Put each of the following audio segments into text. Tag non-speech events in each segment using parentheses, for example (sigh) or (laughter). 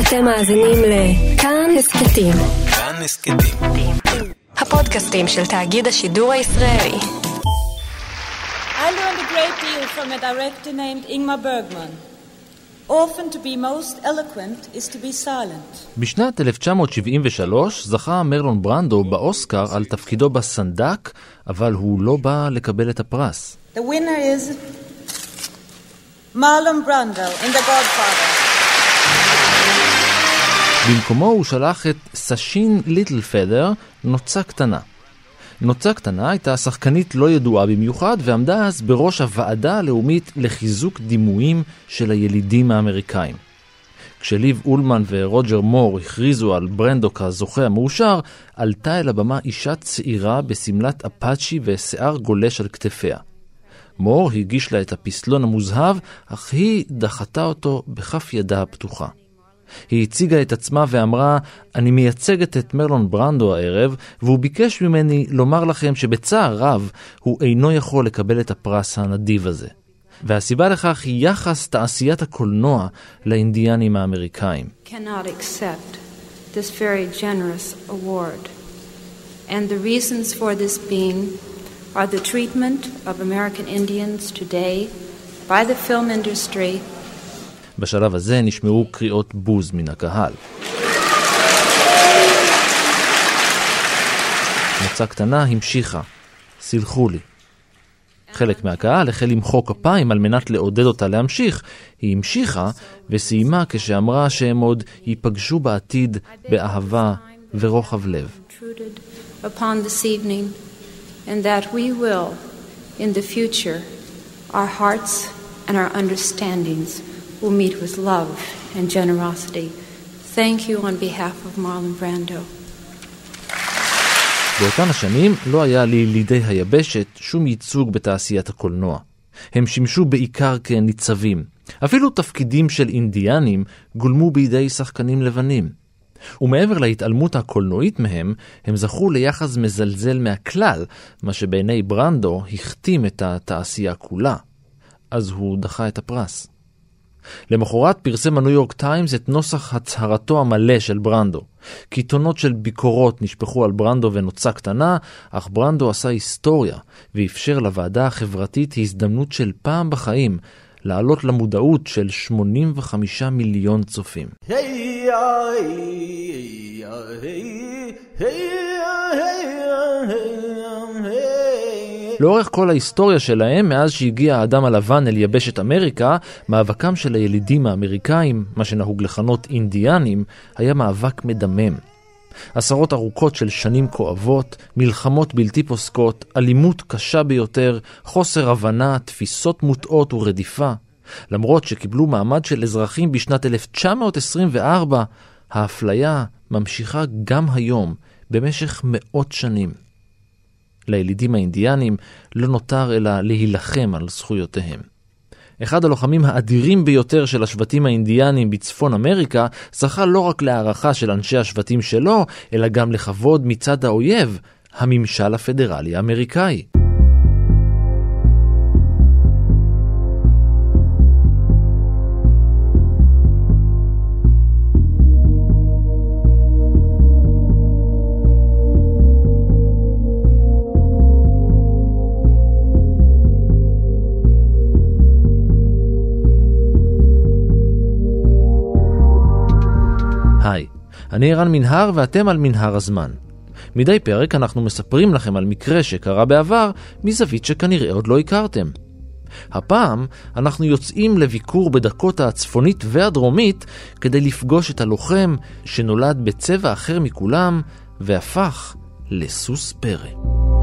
אתם מאזינים לכאן הסכתים. כאן הסכתים. הפודקאסטים של תאגיד השידור הישראלי. I learned a great deal from a director named Ingmar Bergman. Often to be most eloquent is to be silent. בשנת 1973 זכה מרלון ברנדו באוסקר על תפקידו בסנדק, אבל הוא לא בא לקבל את הפרס. The winner is Marlon Brando in The Godfather. במקומו הוא שלח את סשין ליטל פדר, נוצה קטנה. נוצה קטנה הייתה שחקנית לא ידועה במיוחד ועמדה אז בראש הוועדה הלאומית לחיזוק דימויים של הילידים האמריקאים. כשליב אולמן ורוג'ר מור הכריזו על ברנדו כזוכה המאושר, עלתה אל הבמה אישה צעירה בשמלת אפאצ'י ושיער גולש על כתפיה. מור הגיש לה את הפסלון המוזהב, אך היא דחתה אותו בכף ידה הפתוחה. היא הציגה את עצמה ואמרה, אני מייצגת את מרלון ברנדו הערב, והוא ביקש ממני לומר לכם שבצער רב הוא אינו יכול לקבל את הפרס הנדיב הזה. והסיבה לכך היא יחס תעשיית הקולנוע לאינדיאנים האמריקאים. today by the film industry בשלב הזה נשמעו קריאות בוז מן הקהל. מוצא קטנה המשיכה, סלחו לי. חלק מהקהל החל למחוא כפיים על מנת לעודד אותה להמשיך. היא המשיכה וסיימה כשאמרה שהם עוד ייפגשו בעתיד באהבה ורוחב לב. in the future, our hearts and our understandings will meet with love and generosity. Thank you on behalf of Marlon Brando. באותן השנים לא היה לילידי היבשת שום ייצוג בתעשיית הקולנוע. הם שימשו בעיקר כניצבים. אפילו תפקידים של אינדיאנים גולמו בידי שחקנים לבנים. ומעבר להתעלמות הקולנועית מהם, הם זכו ליחס מזלזל מהכלל, מה שבעיני ברנדו הכתים את התעשייה כולה. אז הוא דחה את הפרס. למחרת פרסם הניו יורק טיימס את נוסח הצהרתו המלא של ברנדו. קיתונות של ביקורות נשפכו על ברנדו ונוצה קטנה, אך ברנדו עשה היסטוריה ואפשר לוועדה החברתית הזדמנות של פעם בחיים לעלות למודעות של 85 מיליון צופים. לאורך כל ההיסטוריה שלהם, מאז שהגיע האדם הלבן אל יבשת אמריקה, מאבקם של הילידים האמריקאים, מה שנהוג לכנות אינדיאנים, היה מאבק מדמם. עשרות ארוכות של שנים כואבות, מלחמות בלתי פוסקות, אלימות קשה ביותר, חוסר הבנה, תפיסות מוטעות ורדיפה. למרות שקיבלו מעמד של אזרחים בשנת 1924, האפליה ממשיכה גם היום, במשך מאות שנים. לילידים האינדיאנים לא נותר אלא להילחם על זכויותיהם. אחד הלוחמים האדירים ביותר של השבטים האינדיאנים בצפון אמריקה זכה לא רק להערכה של אנשי השבטים שלו, אלא גם לכבוד מצד האויב, הממשל הפדרלי האמריקאי. אני ערן מנהר ואתם על מנהר הזמן. מדי פרק אנחנו מספרים לכם על מקרה שקרה בעבר מזווית שכנראה עוד לא הכרתם. הפעם אנחנו יוצאים לביקור בדקוטה הצפונית והדרומית כדי לפגוש את הלוחם שנולד בצבע אחר מכולם והפך לסוס פרא.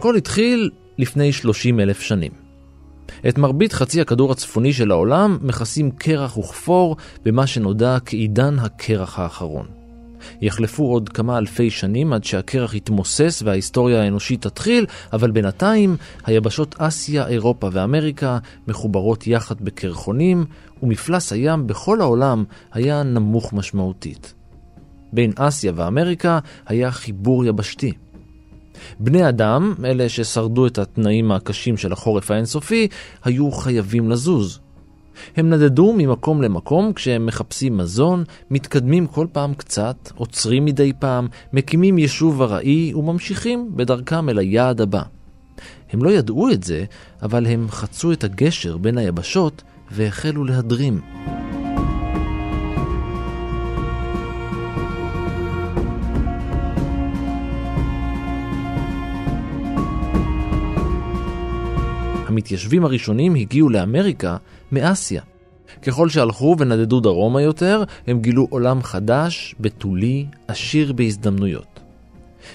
הכל התחיל לפני 30 אלף שנים. את מרבית חצי הכדור הצפוני של העולם מכסים קרח וכפור במה שנודע כעידן הקרח האחרון. יחלפו עוד כמה אלפי שנים עד שהקרח יתמוסס וההיסטוריה האנושית תתחיל, אבל בינתיים היבשות אסיה, אירופה ואמריקה מחוברות יחד בקרחונים, ומפלס הים בכל העולם היה נמוך משמעותית. בין אסיה ואמריקה היה חיבור יבשתי. בני אדם, אלה ששרדו את התנאים הקשים של החורף האינסופי, היו חייבים לזוז. הם נדדו ממקום למקום כשהם מחפשים מזון, מתקדמים כל פעם קצת, עוצרים מדי פעם, מקימים יישוב ארעי וממשיכים בדרכם אל היעד הבא. הם לא ידעו את זה, אבל הם חצו את הגשר בין היבשות והחלו להדרים. המתיישבים הראשונים הגיעו לאמריקה מאסיה. ככל שהלכו ונדדו דרומה יותר, הם גילו עולם חדש, בתולי, עשיר בהזדמנויות.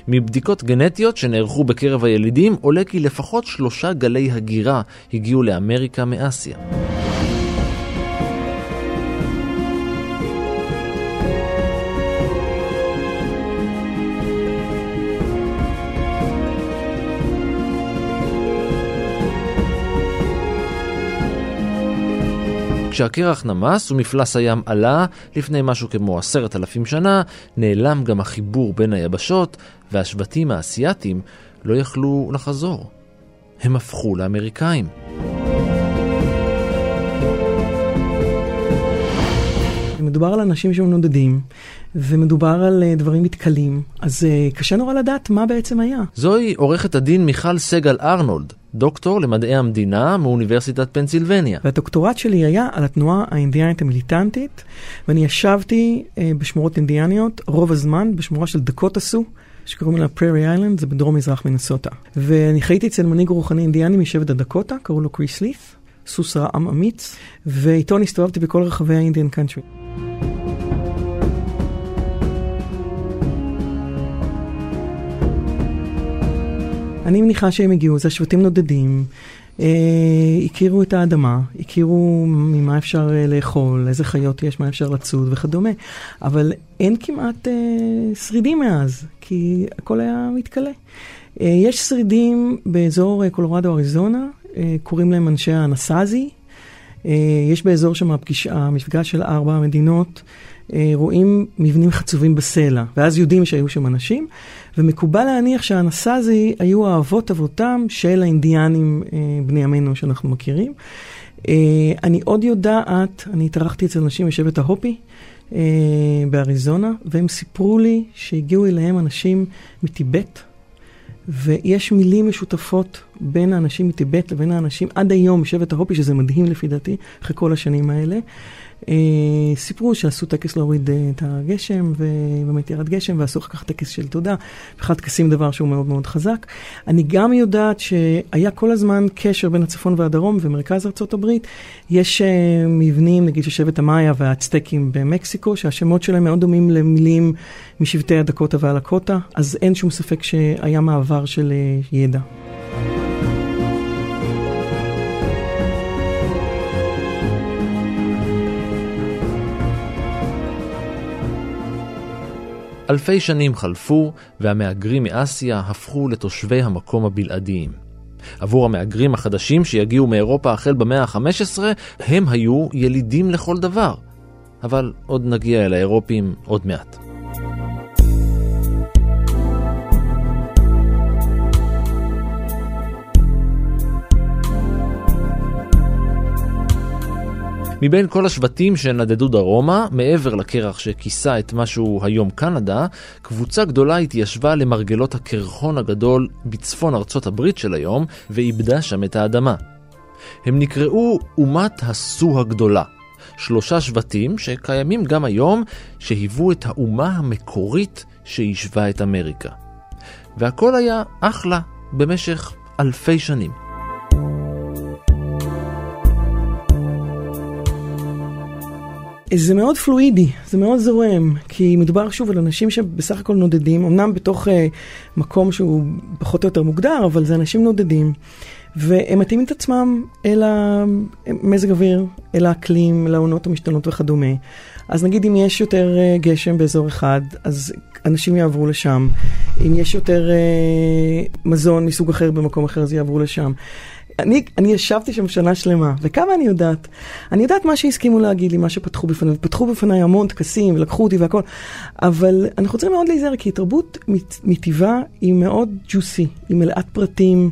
מבדיקות גנטיות שנערכו בקרב הילידים עולה כי לפחות שלושה גלי הגירה הגיעו לאמריקה מאסיה. כשהקרח נמס ומפלס הים עלה, לפני משהו כמו עשרת אלפים שנה, נעלם גם החיבור בין היבשות, והשבטים האסייתים לא יכלו לחזור. הם הפכו לאמריקאים. מדובר על אנשים שמנודדים, ומדובר על uh, דברים מתכלים, אז uh, קשה נורא לדעת מה בעצם היה. זוהי עורכת הדין מיכל סגל ארנולד, דוקטור למדעי המדינה מאוניברסיטת פנסילבניה. והדוקטורט שלי היה על התנועה האינדיאנית המיליטנטית, ואני ישבתי אה, בשמורות אינדיאניות רוב הזמן, בשמורה של דקוטה סו. שקוראים לה פררי איילנד, זה בדרום מזרח מינסוטה. ואני חייתי אצל מנהיג רוחני אינדיאני משבט הדקוטה, קראו לו קריס לית', סוס רעם אמיץ, ואיתו אני הסתובבתי בכל רחבי ה Indian Country. אני מניחה שהם הגיעו, זה השבטים נודדים, אה, הכירו את האדמה, הכירו ממה אפשר אה, לאכול, איזה חיות יש, מה אפשר לצוד וכדומה, אבל אין כמעט אה, שרידים מאז, כי הכל היה מתכלה. אה, יש שרידים באזור אה, קולורדו אריזונה, אה, קוראים להם אנשי הנסאזי. אה, יש באזור שם הפגישה, המפגש של ארבע המדינות. אה, רואים מבנים חצובים בסלע, ואז יודעים שהיו שם אנשים, ומקובל להניח שהנסאזי היו האבות אבותם של האינדיאנים אה, בני עמנו שאנחנו מכירים. אה, אני עוד יודעת, אני התארחתי אצל אנשים בשבט ההופי באריזונה, והם סיפרו לי שהגיעו אליהם אנשים מטיבט, ויש מילים משותפות בין האנשים מטיבט לבין האנשים עד היום, שבט ההופי, שזה מדהים לפי דעתי, אחרי כל השנים האלה. אה, סיפרו שעשו טקס להוריד אה, את הגשם, ובאמת ירד גשם, ועשו אחר כך טקס של תודה. בכלל טקסים דבר שהוא מאוד מאוד חזק. אני גם יודעת שהיה כל הזמן קשר בין הצפון והדרום ומרכז ארה"ב. יש אה, מבנים, נגיד של שבט המאיה והאצטקים במקסיקו, שהשמות שלהם מאוד דומים למילים משבטי הדקוטה והלקוטה, אז אין שום ספק שהיה מעבר של ידע. אלפי שנים חלפו, והמהגרים מאסיה הפכו לתושבי המקום הבלעדיים. עבור המהגרים החדשים שיגיעו מאירופה החל במאה ה-15, הם היו ילידים לכל דבר. אבל עוד נגיע אל האירופים עוד מעט. מבין כל השבטים שנדדו דרומה, מעבר לקרח שכיסה את מה שהוא היום קנדה, קבוצה גדולה התיישבה למרגלות הקרחון הגדול בצפון ארצות הברית של היום, ואיבדה שם את האדמה. הם נקראו אומת הסו הגדולה. שלושה שבטים שקיימים גם היום, שהיוו את האומה המקורית שיישבה את אמריקה. והכל היה אחלה במשך אלפי שנים. זה מאוד פלואידי, זה מאוד זורם, כי מדובר שוב על אנשים שבסך הכל נודדים, אמנם בתוך uh, מקום שהוא פחות או יותר מוגדר, אבל זה אנשים נודדים, והם מתאימים את עצמם אל המזג אוויר, אל האקלים, אל העונות המשתנות וכדומה. אז נגיד אם יש יותר uh, גשם באזור אחד, אז אנשים יעברו לשם. אם יש יותר uh, מזון מסוג אחר במקום אחר, אז יעברו לשם. אני, אני ישבתי שם שנה שלמה, וכמה אני יודעת? אני יודעת מה שהסכימו להגיד לי, מה שפתחו בפניי, פתחו בפניי המון טקסים, ולקחו אותי והכל, אבל אנחנו צריכים מאוד להיזהר, כי תרבות מטבעה היא מאוד ג'וסי, היא מלאת פרטים,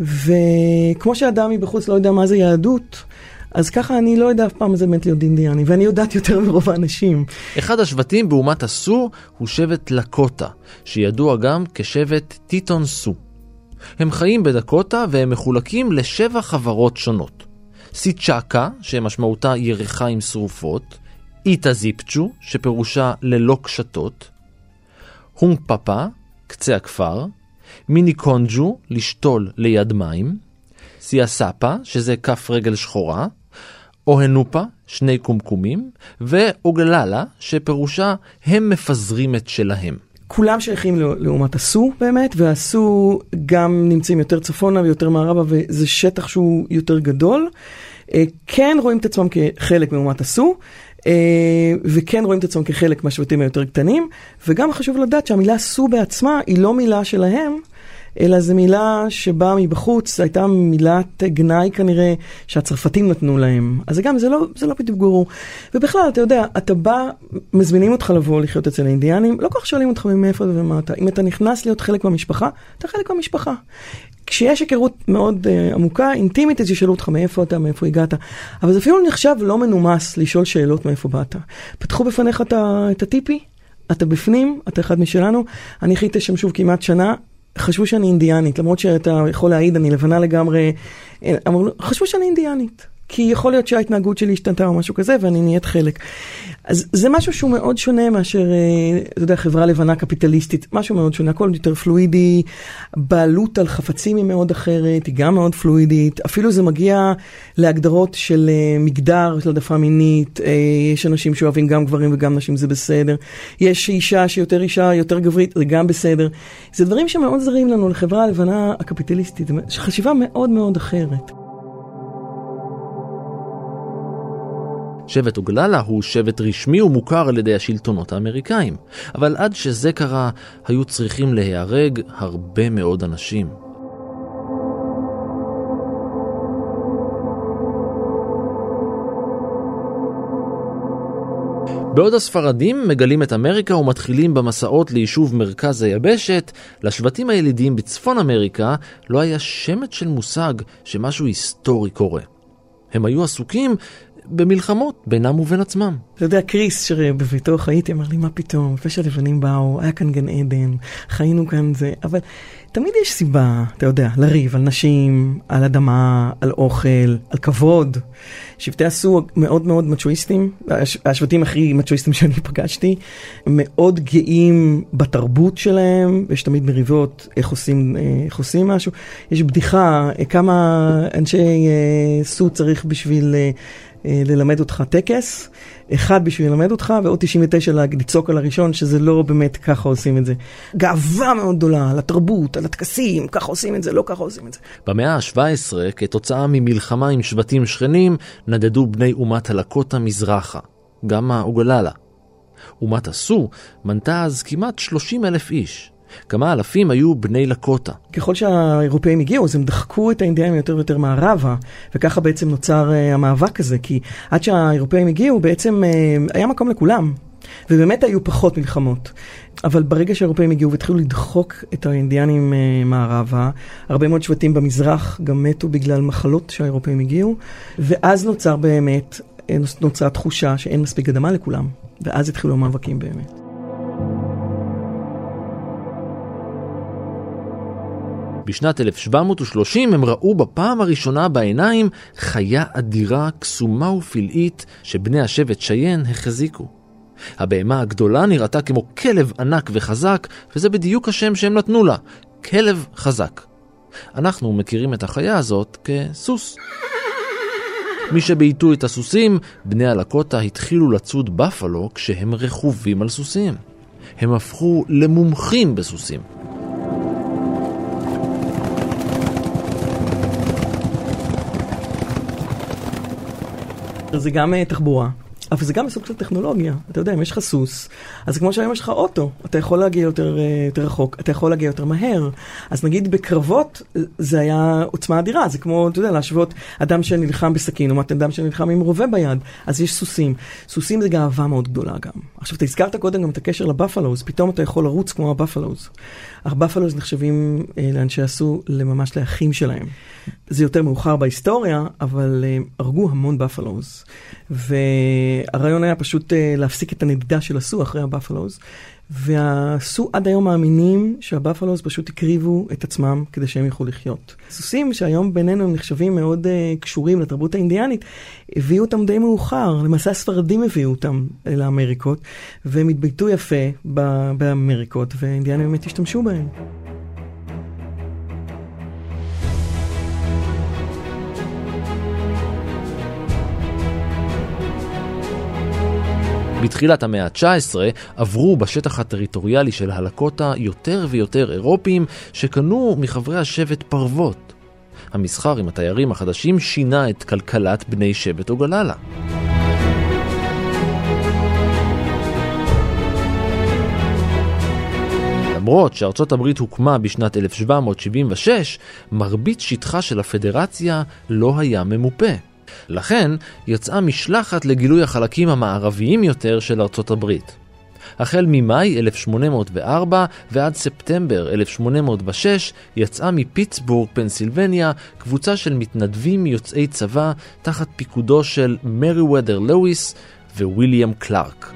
וכמו שאדם מבחוץ לא יודע מה זה יהדות, אז ככה אני לא יודע אף פעם מה זה באמת להיות אינדיאני, ואני יודעת יותר מרוב האנשים. אחד השבטים באומת הסו הוא שבט לקוטה, שידוע גם כשבט טיטון סו. הם חיים בדקוטה והם מחולקים לשבע חברות שונות. סיצ'קה, שמשמעותה ירחיים שרופות, איטה זיפצ'ו, שפירושה ללא קשתות, הונג פאפה, קצה הכפר, מיני קונג'ו, לשתול ליד מים, סיאספה, שזה כף רגל שחורה, אוהנופה, שני קומקומים, ואוגללה, שפירושה הם מפזרים את שלהם. כולם שייכים לעומת הסו באמת, והסו גם נמצאים יותר צפונה ויותר מערבה, וזה שטח שהוא יותר גדול. אה, כן רואים את עצמם כחלק מאומת הסו, אה, וכן רואים את עצמם כחלק מהשבטים היותר קטנים, וגם חשוב לדעת שהמילה סו בעצמה היא לא מילה שלהם, אלא זו מילה שבאה מבחוץ, הייתה מילת גנאי כנראה שהצרפתים נתנו להם. אז גם, זה לא, זה לא בדיוק ברור. ובכלל, אתה יודע, אתה בא, מזמינים אותך לבוא לחיות אצל האינדיאנים, לא כל כך שואלים אותך מאיפה ומה אתה. אם אתה נכנס להיות חלק מהמשפחה, אתה חלק מהמשפחה. כשיש היכרות מאוד uh, עמוקה, אינטימית, אז ישאלו אותך מאיפה אתה, מאיפה הגעת. אבל זה אפילו נחשב לא מנומס לשאול שאלות מאיפה באת. פתחו בפניך את הטיפי, אתה בפנים, אתה אחד משלנו. אני חייתי שם שוב כמעט שנה, חשבו שאני אינדיאנית, למרות שאתה יכול להעיד, אני לבנה לגמרי, אמרו, חשבו שאני אינדיאנית. כי יכול להיות שההתנהגות שלי השתנתה או משהו כזה, ואני נהיית חלק. אז זה משהו שהוא מאוד שונה מאשר, אה, אתה יודע, חברה לבנה קפיטליסטית, משהו מאוד שונה, הכל יותר פלואידי, בעלות על חפצים היא מאוד אחרת, היא גם מאוד פלואידית, אפילו זה מגיע להגדרות של אה, מגדר, של העדפה מינית, אה, יש אנשים שאוהבים גם גברים וגם נשים, זה בסדר, יש אישה שיותר אישה, יותר גברית, זה גם בסדר. זה דברים שמאוד זרים לנו לחברה הלבנה הקפיטליסטית, חשיבה מאוד מאוד אחרת. שבט אוגללה הוא שבט רשמי ומוכר על ידי השלטונות האמריקאים, אבל עד שזה קרה, היו צריכים להיהרג הרבה מאוד אנשים. בעוד הספרדים מגלים את אמריקה ומתחילים במסעות ליישוב מרכז היבשת, לשבטים הילידיים בצפון אמריקה לא היה שמץ של מושג שמשהו היסטורי קורה. הם היו עסוקים במלחמות בינם ובין עצמם. אתה יודע, קריס, שבביתו חייתי, אמר לי, מה פתאום, לפני שהלבנים באו, היה כאן גן עדן, חיינו כאן זה, אבל תמיד יש סיבה, אתה יודע, לריב על נשים, על אדמה, על אוכל, על כבוד. שבטי הסוג מאוד מאוד מצ'ואיסטים, השבטים הכי מצ'ואיסטים (laughs) שאני פגשתי, מאוד גאים בתרבות שלהם, ויש תמיד מריבות איך עושים, איך עושים משהו. יש בדיחה, כמה אנשי אה, סו צריך בשביל... אה, אה, ללמד אותך טקס, אחד בשביל ללמד אותך, ועוד 99 לצעוק על הראשון, שזה לא באמת ככה עושים את זה. גאווה מאוד גדולה על התרבות, על הטקסים, ככה עושים את זה, לא ככה עושים את זה. במאה ה-17, כתוצאה ממלחמה עם שבטים שכנים, נדדו בני אומת הלקוטה מזרחה, גם האוגללה. אומת הסו מנתה אז כמעט 30 אלף איש. כמה אלפים היו בני לקוטה. ככל שהאירופאים הגיעו, אז הם דחקו את האינדיאנים יותר ויותר מערבה, וככה בעצם נוצר uh, המאבק הזה, כי עד שהאירופאים הגיעו, בעצם uh, היה מקום לכולם. ובאמת היו פחות מלחמות. אבל ברגע שהאירופאים הגיעו והתחילו לדחוק את האינדיאנים uh, מערבה, הרבה מאוד שבטים במזרח גם מתו בגלל מחלות שהאירופאים הגיעו, ואז נוצר באמת, נוצרה תחושה שאין מספיק אדמה לכולם, ואז התחילו המאבקים באמת. בשנת 1730 הם ראו בפעם הראשונה בעיניים חיה אדירה, קסומה ופלאית, שבני השבט שיין החזיקו. הבהמה הגדולה נראתה כמו כלב ענק וחזק, וזה בדיוק השם שהם נתנו לה, כלב חזק. אנחנו מכירים את החיה הזאת כסוס. מי שבעיטו את הסוסים, בני הלקוטה התחילו לצוד בפלו כשהם רכובים על סוסים. הם הפכו למומחים בסוסים. זה גם uh, תחבורה. אבל זה גם סוג של טכנולוגיה. אתה יודע, אם יש לך סוס, אז כמו שהיום יש לך אוטו, אתה יכול להגיע יותר, אה, יותר רחוק, אתה יכול להגיע יותר מהר. אז נגיד בקרבות, זה היה עוצמה אדירה, זה כמו, אתה יודע, להשוות אדם שנלחם בסכין, לעומת אדם שנלחם עם רובה ביד. אז יש סוסים. סוסים זה גאווה מאוד גדולה גם. עכשיו, אתה הזכרת קודם גם את הקשר לבפלוז, פתאום אתה יכול לרוץ כמו הבפלוז. הבפלוז נחשבים אה, לאנשי הסו, לממש לאחים שלהם. זה יותר מאוחר בהיסטוריה, אבל אה, הרגו המון בפלוז. והרעיון היה פשוט אה, להפסיק את הנדידה של הסו אחרי הבפלוז. והסו עד היום מאמינים שהבפלוז פשוט הקריבו את עצמם כדי שהם יוכלו לחיות. סוסים שהיום בינינו הם נחשבים מאוד uh, קשורים לתרבות האינדיאנית, הביאו אותם די מאוחר, למעשה הספרדים הביאו אותם לאמריקות, והם התבייתו יפה באמריקות, והאינדיאנים באמת השתמשו בהם. בתחילת המאה ה-19 עברו בשטח הטריטוריאלי של הלקוטה יותר ויותר אירופים שקנו מחברי השבט פרוות. המסחר עם התיירים החדשים שינה את כלכלת בני שבט אוגללה. למרות שארצות הברית הוקמה בשנת 1776, מרבית שטחה של הפדרציה לא היה ממופה. לכן יצאה משלחת לגילוי החלקים המערביים יותר של ארצות הברית. החל ממאי 1804 ועד ספטמבר 1806 יצאה מפיטסבורג, פנסילבניה, קבוצה של מתנדבים יוצאי צבא תחת פיקודו של מרי וודר לואיס וויליאם קלארק.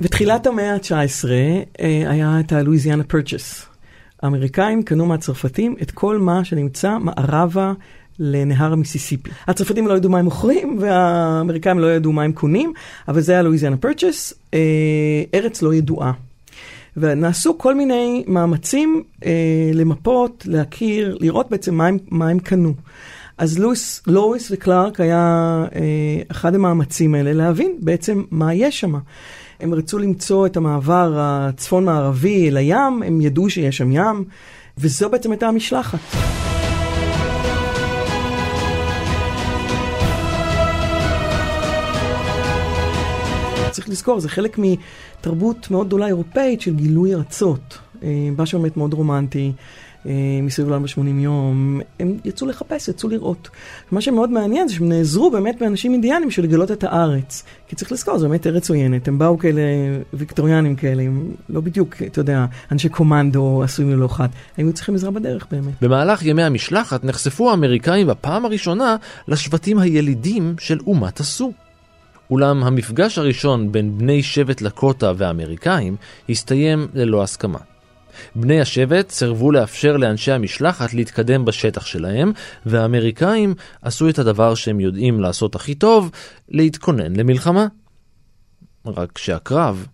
בתחילת המאה ה-19 אה, היה את הלואיזיאנה פרצ'ס. האמריקאים קנו מהצרפתים את כל מה שנמצא מערבה לנהר המיסיסיפי. הצרפתים לא ידעו מה הם מוכרים, והאמריקאים לא ידעו מה הם קונים, אבל זה היה לואיזיאנה פרצ'ס, אה, ארץ לא ידועה. ונעשו כל מיני מאמצים אה, למפות, להכיר, לראות בעצם מה הם, מה הם קנו. אז לואיס, לואיס וקלארק היה אה, אחד המאמצים האלה להבין בעצם מה יש שם. הם רצו למצוא את המעבר הצפון-מערבי אל הים, הם ידעו שיש שם ים, וזו בעצם הייתה המשלחת. צריך לזכור, זה חלק מתרבות מאוד גדולה אירופאית של גילוי ארצות. אה, משהו באמת מאוד רומנטי. אה, מסביב לעולם ב-80 יום, הם יצאו לחפש, יצאו לראות. מה שמאוד מעניין זה שהם נעזרו באמת באנשים אינדיאנים של לגלות את הארץ. כי צריך לזכור, זו באמת ארץ עוינת, הם באו כאלה ויקטוריאנים כאלה, הם לא בדיוק, אתה יודע, אנשי קומנדו עשויים ללא חת, הם היו צריכים עזרה בדרך באמת. במהלך ימי המשלחת נחשפו האמריקאים בפעם הראשונה לשבטים הילידים של אומת הסו. אולם המפגש הראשון בין בני שבט לקוטה והאמריקאים הסתיים ללא הסכמה. בני השבט סירבו לאפשר לאנשי המשלחת להתקדם בשטח שלהם, והאמריקאים עשו את הדבר שהם יודעים לעשות הכי טוב, להתכונן למלחמה. רק שהקרב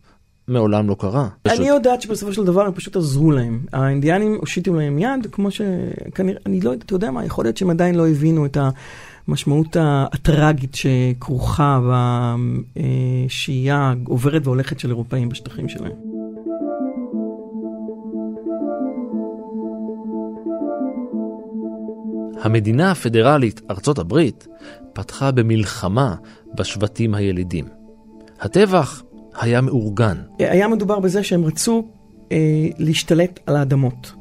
מעולם לא קרה. פשוט... אני יודעת שבסופו של דבר הם פשוט עזרו להם. האינדיאנים הושיטו להם יד, כמו שכנראה, אני לא יודע, אתה יודע מה, יכול להיות שהם עדיין לא הבינו את המשמעות הטראגית שכרוכה בשהייה עוברת והולכת של אירופאים בשטחים שלהם. המדינה הפדרלית ארצות הברית פתחה במלחמה בשבטים הילידים. הטבח היה מאורגן. היה מדובר בזה שהם רצו אה, להשתלט על האדמות.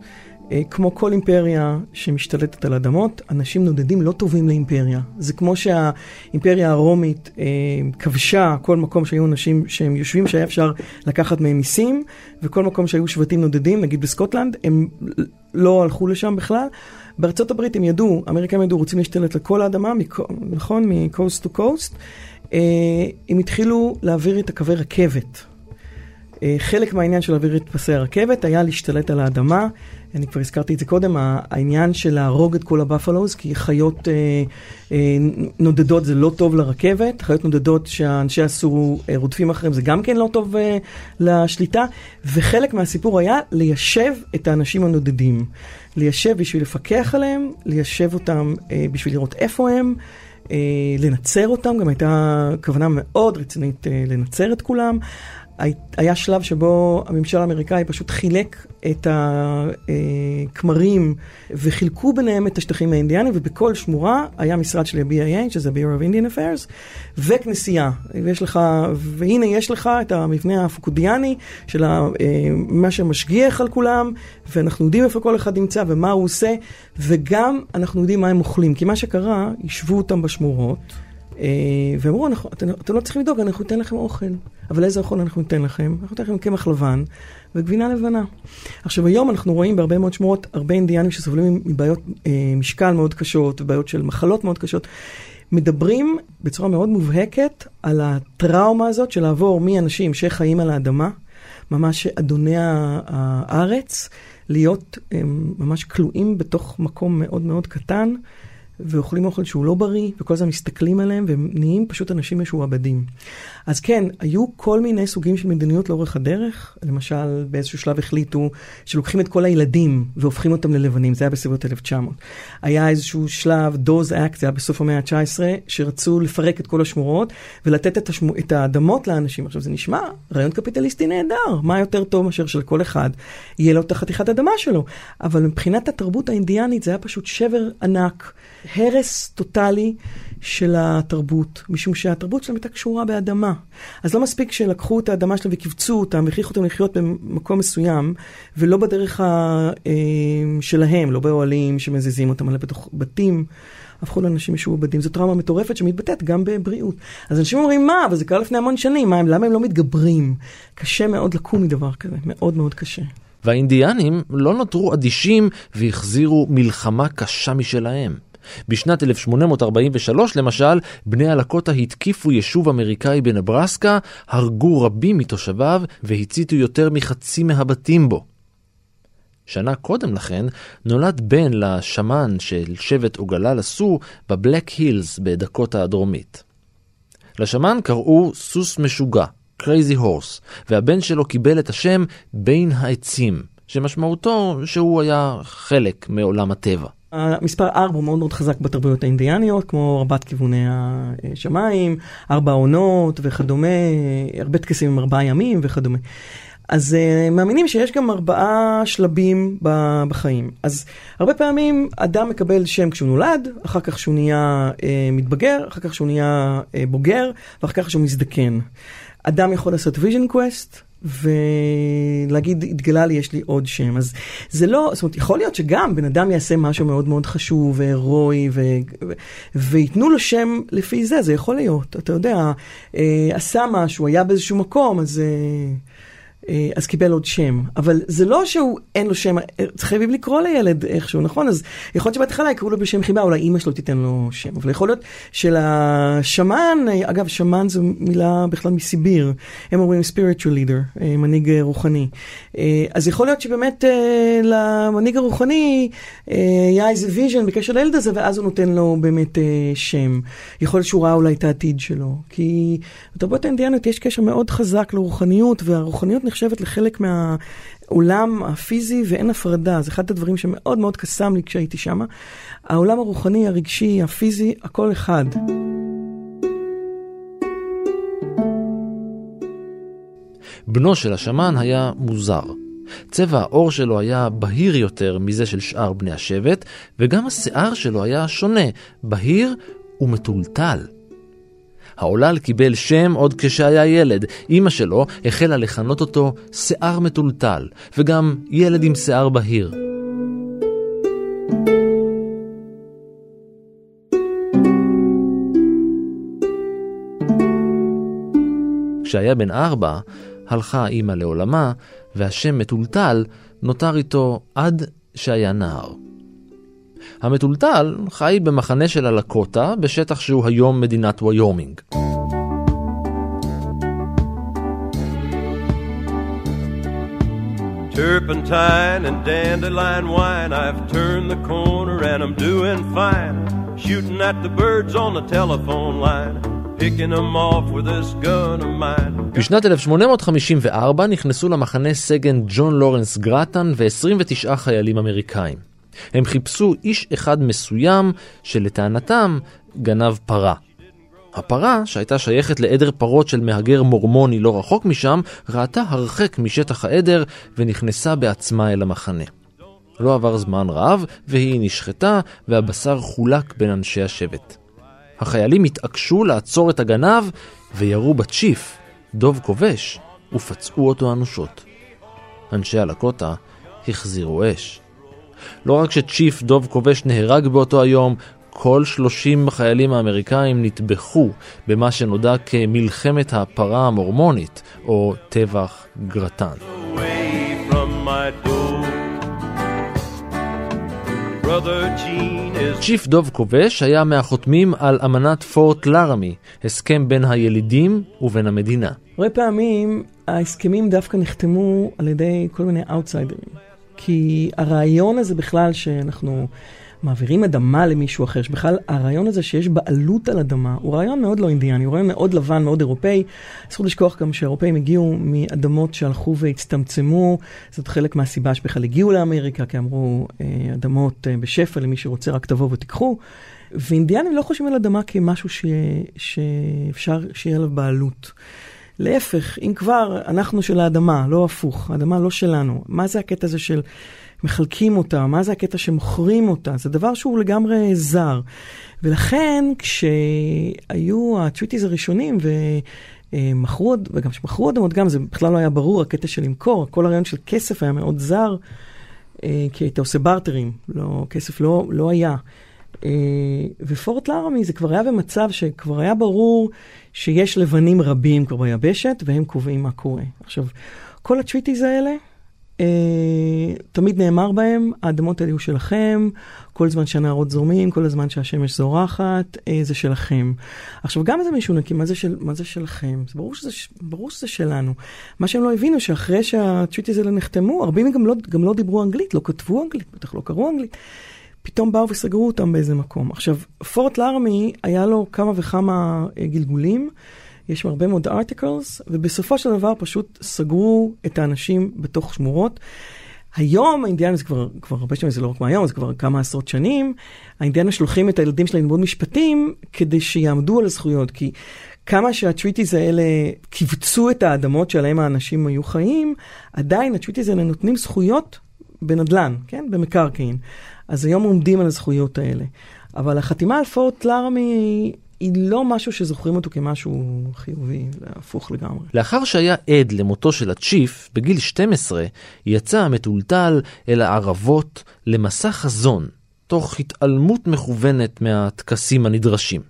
אה, כמו כל אימפריה שמשתלטת על אדמות, אנשים נודדים לא טובים לאימפריה. זה כמו שהאימפריה הרומית אה, כבשה כל מקום שהיו אנשים שהם יושבים שהיה אפשר לקחת מהם מיסים, וכל מקום שהיו שבטים נודדים, נגיד בסקוטלנד, הם לא הלכו לשם בכלל. בארצות הברית הם ידעו, האמריקאים ידעו, רוצים להשתלט על כל האדמה, נכון? מ-coast to coast. אה, הם התחילו להעביר את הקווי רכבת. אה, חלק מהעניין של להעביר את פסי הרכבת היה להשתלט על האדמה. אני כבר הזכרתי את זה קודם, העניין של להרוג את כל הבפלוז, כי חיות אה, אה, נודדות זה לא טוב לרכבת, חיות נודדות שהאנשי הסור אה, רודפים אחריהם זה גם כן לא טוב אה, לשליטה, וחלק מהסיפור היה ליישב את האנשים הנודדים. ליישב בשביל לפקח עליהם, ליישב אותם אה, בשביל לראות איפה הם. אה, לנצר אותם, גם הייתה כוונה מאוד רצינית אה, לנצר את כולם. היה שלב שבו הממשל האמריקאי פשוט חילק את הכמרים וחילקו ביניהם את השטחים האינדיאנים, ובכל שמורה היה משרד של ה-BIA, שזה Bureau of Indian Affairs, וכנסייה. ויש לך, והנה יש לך את המבנה הפוקודיאני של אה, מה שמשגיח על כולם, ואנחנו יודעים איפה כל אחד נמצא ומה הוא עושה, וגם אנחנו יודעים מה הם אוכלים. כי מה שקרה, ישבו אותם בשמורות. אה, ואמרו, אתם, לא צריכים לדאוג, אנחנו ניתן לכם אוכל. אבל איזה אוכל אנחנו ניתן לכם? אנחנו ניתן לכם קמח לבן וגבינה לבנה. עכשיו, היום אנחנו רואים בהרבה מאוד שמורות הרבה אינדיאנים שסובלים מבעיות אה, משקל מאוד קשות ובעיות של מחלות מאוד קשות. מדברים בצורה מאוד מובהקת על הטראומה הזאת של לעבור מאנשים שחיים על האדמה, ממש אדוני הארץ, להיות הם, אה, ממש כלואים בתוך מקום מאוד מאוד קטן. ואוכלים אוכל שהוא לא בריא, וכל הזמן מסתכלים עליהם, והם נהיים פשוט אנשים משועבדים. אז כן, היו כל מיני סוגים של מדיניות לאורך הדרך. למשל, באיזשהו שלב החליטו שלוקחים את כל הילדים והופכים אותם ללבנים, זה היה בסביבות 1900. היה איזשהו שלב, דוז אקט, זה היה בסוף המאה ה-19, שרצו לפרק את כל השמורות ולתת את, השמו, את האדמות לאנשים. עכשיו, זה נשמע רעיון קפיטליסטי נהדר, מה יותר טוב מאשר שלכל אחד יהיה לו את החתיכת אדמה שלו. אבל מבחינת התרבות האינדיאנית זה היה פשוט שבר ענק. הרס טוטאלי של התרבות, משום שהתרבות שלהם הייתה קשורה באדמה. אז לא מספיק שלקחו את האדמה שלהם וקיבצו אותם והכריחו אותם לחיות במקום מסוים, ולא בדרך ה, אה, שלהם, לא באוהלים שמזיזים אותם, אלא בתוך בתים. הפכו לאנשים משועבדים. זו טראומה מטורפת שמתבטאת גם בבריאות. אז אנשים אומרים, מה, אבל זה קרה לפני המון שנים, מה, למה הם לא מתגברים? קשה מאוד לקום מדבר כזה, מאוד מאוד קשה. והאינדיאנים לא נותרו אדישים והחזירו מלחמה קשה משלהם. בשנת 1843 למשל, בני הלקוטה התקיפו יישוב אמריקאי בנברסקה, הרגו רבים מתושביו והציתו יותר מחצי מהבתים בו. שנה קודם לכן נולד בן לשמן של שבט אוגללה סו בבלק הילס בדקוטה הדרומית. לשמן קראו סוס משוגע, קרייזי הורס, והבן שלו קיבל את השם בין העצים, שמשמעותו שהוא היה חלק מעולם הטבע. המספר 4 הוא מאוד מאוד חזק בתרבויות האינדיאניות, כמו ארבעת כיווני השמיים, ארבע עונות וכדומה, הרבה טקסים עם ארבעה ימים וכדומה. אז uh, מאמינים שיש גם ארבעה שלבים בחיים. אז הרבה פעמים אדם מקבל שם כשהוא נולד, אחר כך שהוא נהיה uh, מתבגר, אחר כך שהוא נהיה uh, בוגר, ואחר כך שהוא מזדקן. אדם יכול לעשות vision quest, ולהגיד, התגלה לי, יש לי עוד שם. אז זה לא, זאת אומרת, יכול להיות שגם בן אדם יעשה משהו מאוד מאוד חשוב והירואי, ו... ו... וייתנו לו שם לפי זה, זה יכול להיות. אתה יודע, אה, עשה משהו, היה באיזשהו מקום, אז... אה, אז קיבל עוד שם. אבל זה לא שהוא אין לו שם, חייבים לקרוא לילד איכשהו, נכון? אז יכול להיות שבהתחלה יקראו לו בשם חיבה, אולי אימא שלו תיתן לו שם. אבל יכול להיות שלשמן, אגב, שמן זו מילה בכלל מסיביר, הם אומרים spiritual leader, אה, מנהיג רוחני. אה, אז יכול להיות שבאמת למנהיג הרוחני היה איזה vision בקשר לילד הזה, ואז הוא נותן לו באמת שם. יכול להיות שהוא ראה אולי את העתיד שלו. כי בתרבות האינדיאנית יש קשר מאוד חזק לרוחניות, והרוחניות נחשבת לחלק מהעולם הפיזי ואין הפרדה. זה אחד הדברים שמאוד מאוד קסם לי כשהייתי שם. העולם הרוחני, הרגשי, הפיזי, הכל אחד. בנו של השמן היה מוזר. צבע העור שלו היה בהיר יותר מזה של שאר בני השבט, וגם השיער שלו היה שונה, בהיר ומטולטל. העולל קיבל שם עוד כשהיה ילד. אמא שלו החלה לכנות אותו שיער מטולטל, וגם ילד עם שיער בהיר. כשהיה בן ארבע, הלכה אמא לעולמה, והשם מטולטל נותר איתו עד שהיה נער. המטולטל חי במחנה של הלקוטה, בשטח שהוא היום מדינת ויומינג. Turpentine and dandelion wine, I've turned the corner and I'm doing fine. Shooting at the birds on the telephone line. בשנת 1854 נכנסו למחנה סגן ג'ון לורנס גרטן ו-29 חיילים אמריקאים. הם חיפשו איש אחד מסוים שלטענתם גנב פרה. הפרה, שהייתה שייכת לעדר פרות של מהגר מורמוני לא רחוק משם, ראתה הרחק משטח העדר ונכנסה בעצמה אל המחנה. לא עבר זמן רב, והיא נשחטה, והבשר חולק בין אנשי השבט. החיילים התעקשו לעצור את הגנב, וירו בצ'יף, דוב כובש, ופצעו אותו אנושות. אנשי הלקוטה החזירו אש. לא רק שצ'יף דוב כובש נהרג באותו היום, כל 30 החיילים האמריקאים נטבחו במה שנודע כמלחמת הפרה המורמונית, או טבח גרטן. צ'יף דוב כובש היה מהחותמים על אמנת פורט לארמי, הסכם בין הילידים ובין המדינה. הרבה פעמים ההסכמים דווקא נחתמו על ידי כל מיני אאוטסיידרים. כי הרעיון הזה בכלל שאנחנו מעבירים אדמה למישהו אחר, שבכלל הרעיון הזה שיש בעלות על אדמה, הוא רעיון מאוד לא אינדיאני, הוא רעיון מאוד לבן, מאוד אירופאי. אסור לשכוח גם שהאירופאים הגיעו מאדמות שהלכו והצטמצמו, זאת חלק מהסיבה שבכלל הגיעו לאמריקה, כי אמרו, אה, אדמות אה, בשפע למי שרוצה רק תבוא ותיקחו. ואינדיאנים לא חושבים על אדמה כמשהו ש... שאפשר שיהיה עליו בעלות. להפך, אם כבר, אנחנו של האדמה, לא הפוך, האדמה לא שלנו. מה זה הקטע הזה של מחלקים אותה? מה זה הקטע שמוכרים אותה? זה דבר שהוא לגמרי זר. ולכן, כשהיו הטוויטיז הראשונים, ו... מכרו עוד, וגם שמכרו אדמות גם, זה בכלל לא היה ברור, הקטע של למכור, כל הרעיון של כסף היה מאוד זר, אה, כי היית עושה בארטרים, לא, כסף לא, לא היה. אה, ופורט לארמי זה כבר היה במצב שכבר היה ברור שיש לבנים רבים כבר ביבשת, והם קובעים מה קורה. עכשיו, כל הטוויטיז האלה, אה, תמיד נאמר בהם, האדמות האלה היו שלכם, כל זמן שהנערות זורמים, כל הזמן שהשמש זורחת, אה, זה שלכם. עכשיו, גם איזה מישהו נקי, מה זה, של, מה זה שלכם? זה ברור שזה, ברור שזה שלנו. מה שהם לא הבינו, שאחרי שהטוויטיז האלה נחתמו, הרבה גם לא, גם לא דיברו אנגלית, לא כתבו אנגלית, בטח לא קראו אנגלית. פתאום באו וסגרו אותם באיזה מקום. עכשיו, פורט לארמי, היה לו כמה וכמה אה, גלגולים, יש שם הרבה מאוד ארטיקלס, ובסופו של דבר פשוט סגרו את האנשים בתוך שמורות. היום האינדיאנים זה כבר, כבר הרבה שנים, זה לא רק מהיום, זה כבר כמה עשרות שנים, האינדיאנים שולחים את הילדים שלהם ללמוד משפטים כדי שיעמדו על הזכויות, כי כמה שה treaties האלה קיצצו את האדמות שעליהם האנשים היו חיים, עדיין ה treaties האלה נותנים זכויות בנדל"ן, כן? במקרקעין. אז היום עומדים על הזכויות האלה. אבל החתימה על פורט לארמי היא לא משהו שזוכרים אותו כמשהו חיובי, זה הפוך לגמרי. לאחר שהיה עד למותו של הצ'יף, בגיל 12, יצא המטולטל אל הערבות למסע חזון, תוך התעלמות מכוונת מהטקסים הנדרשים.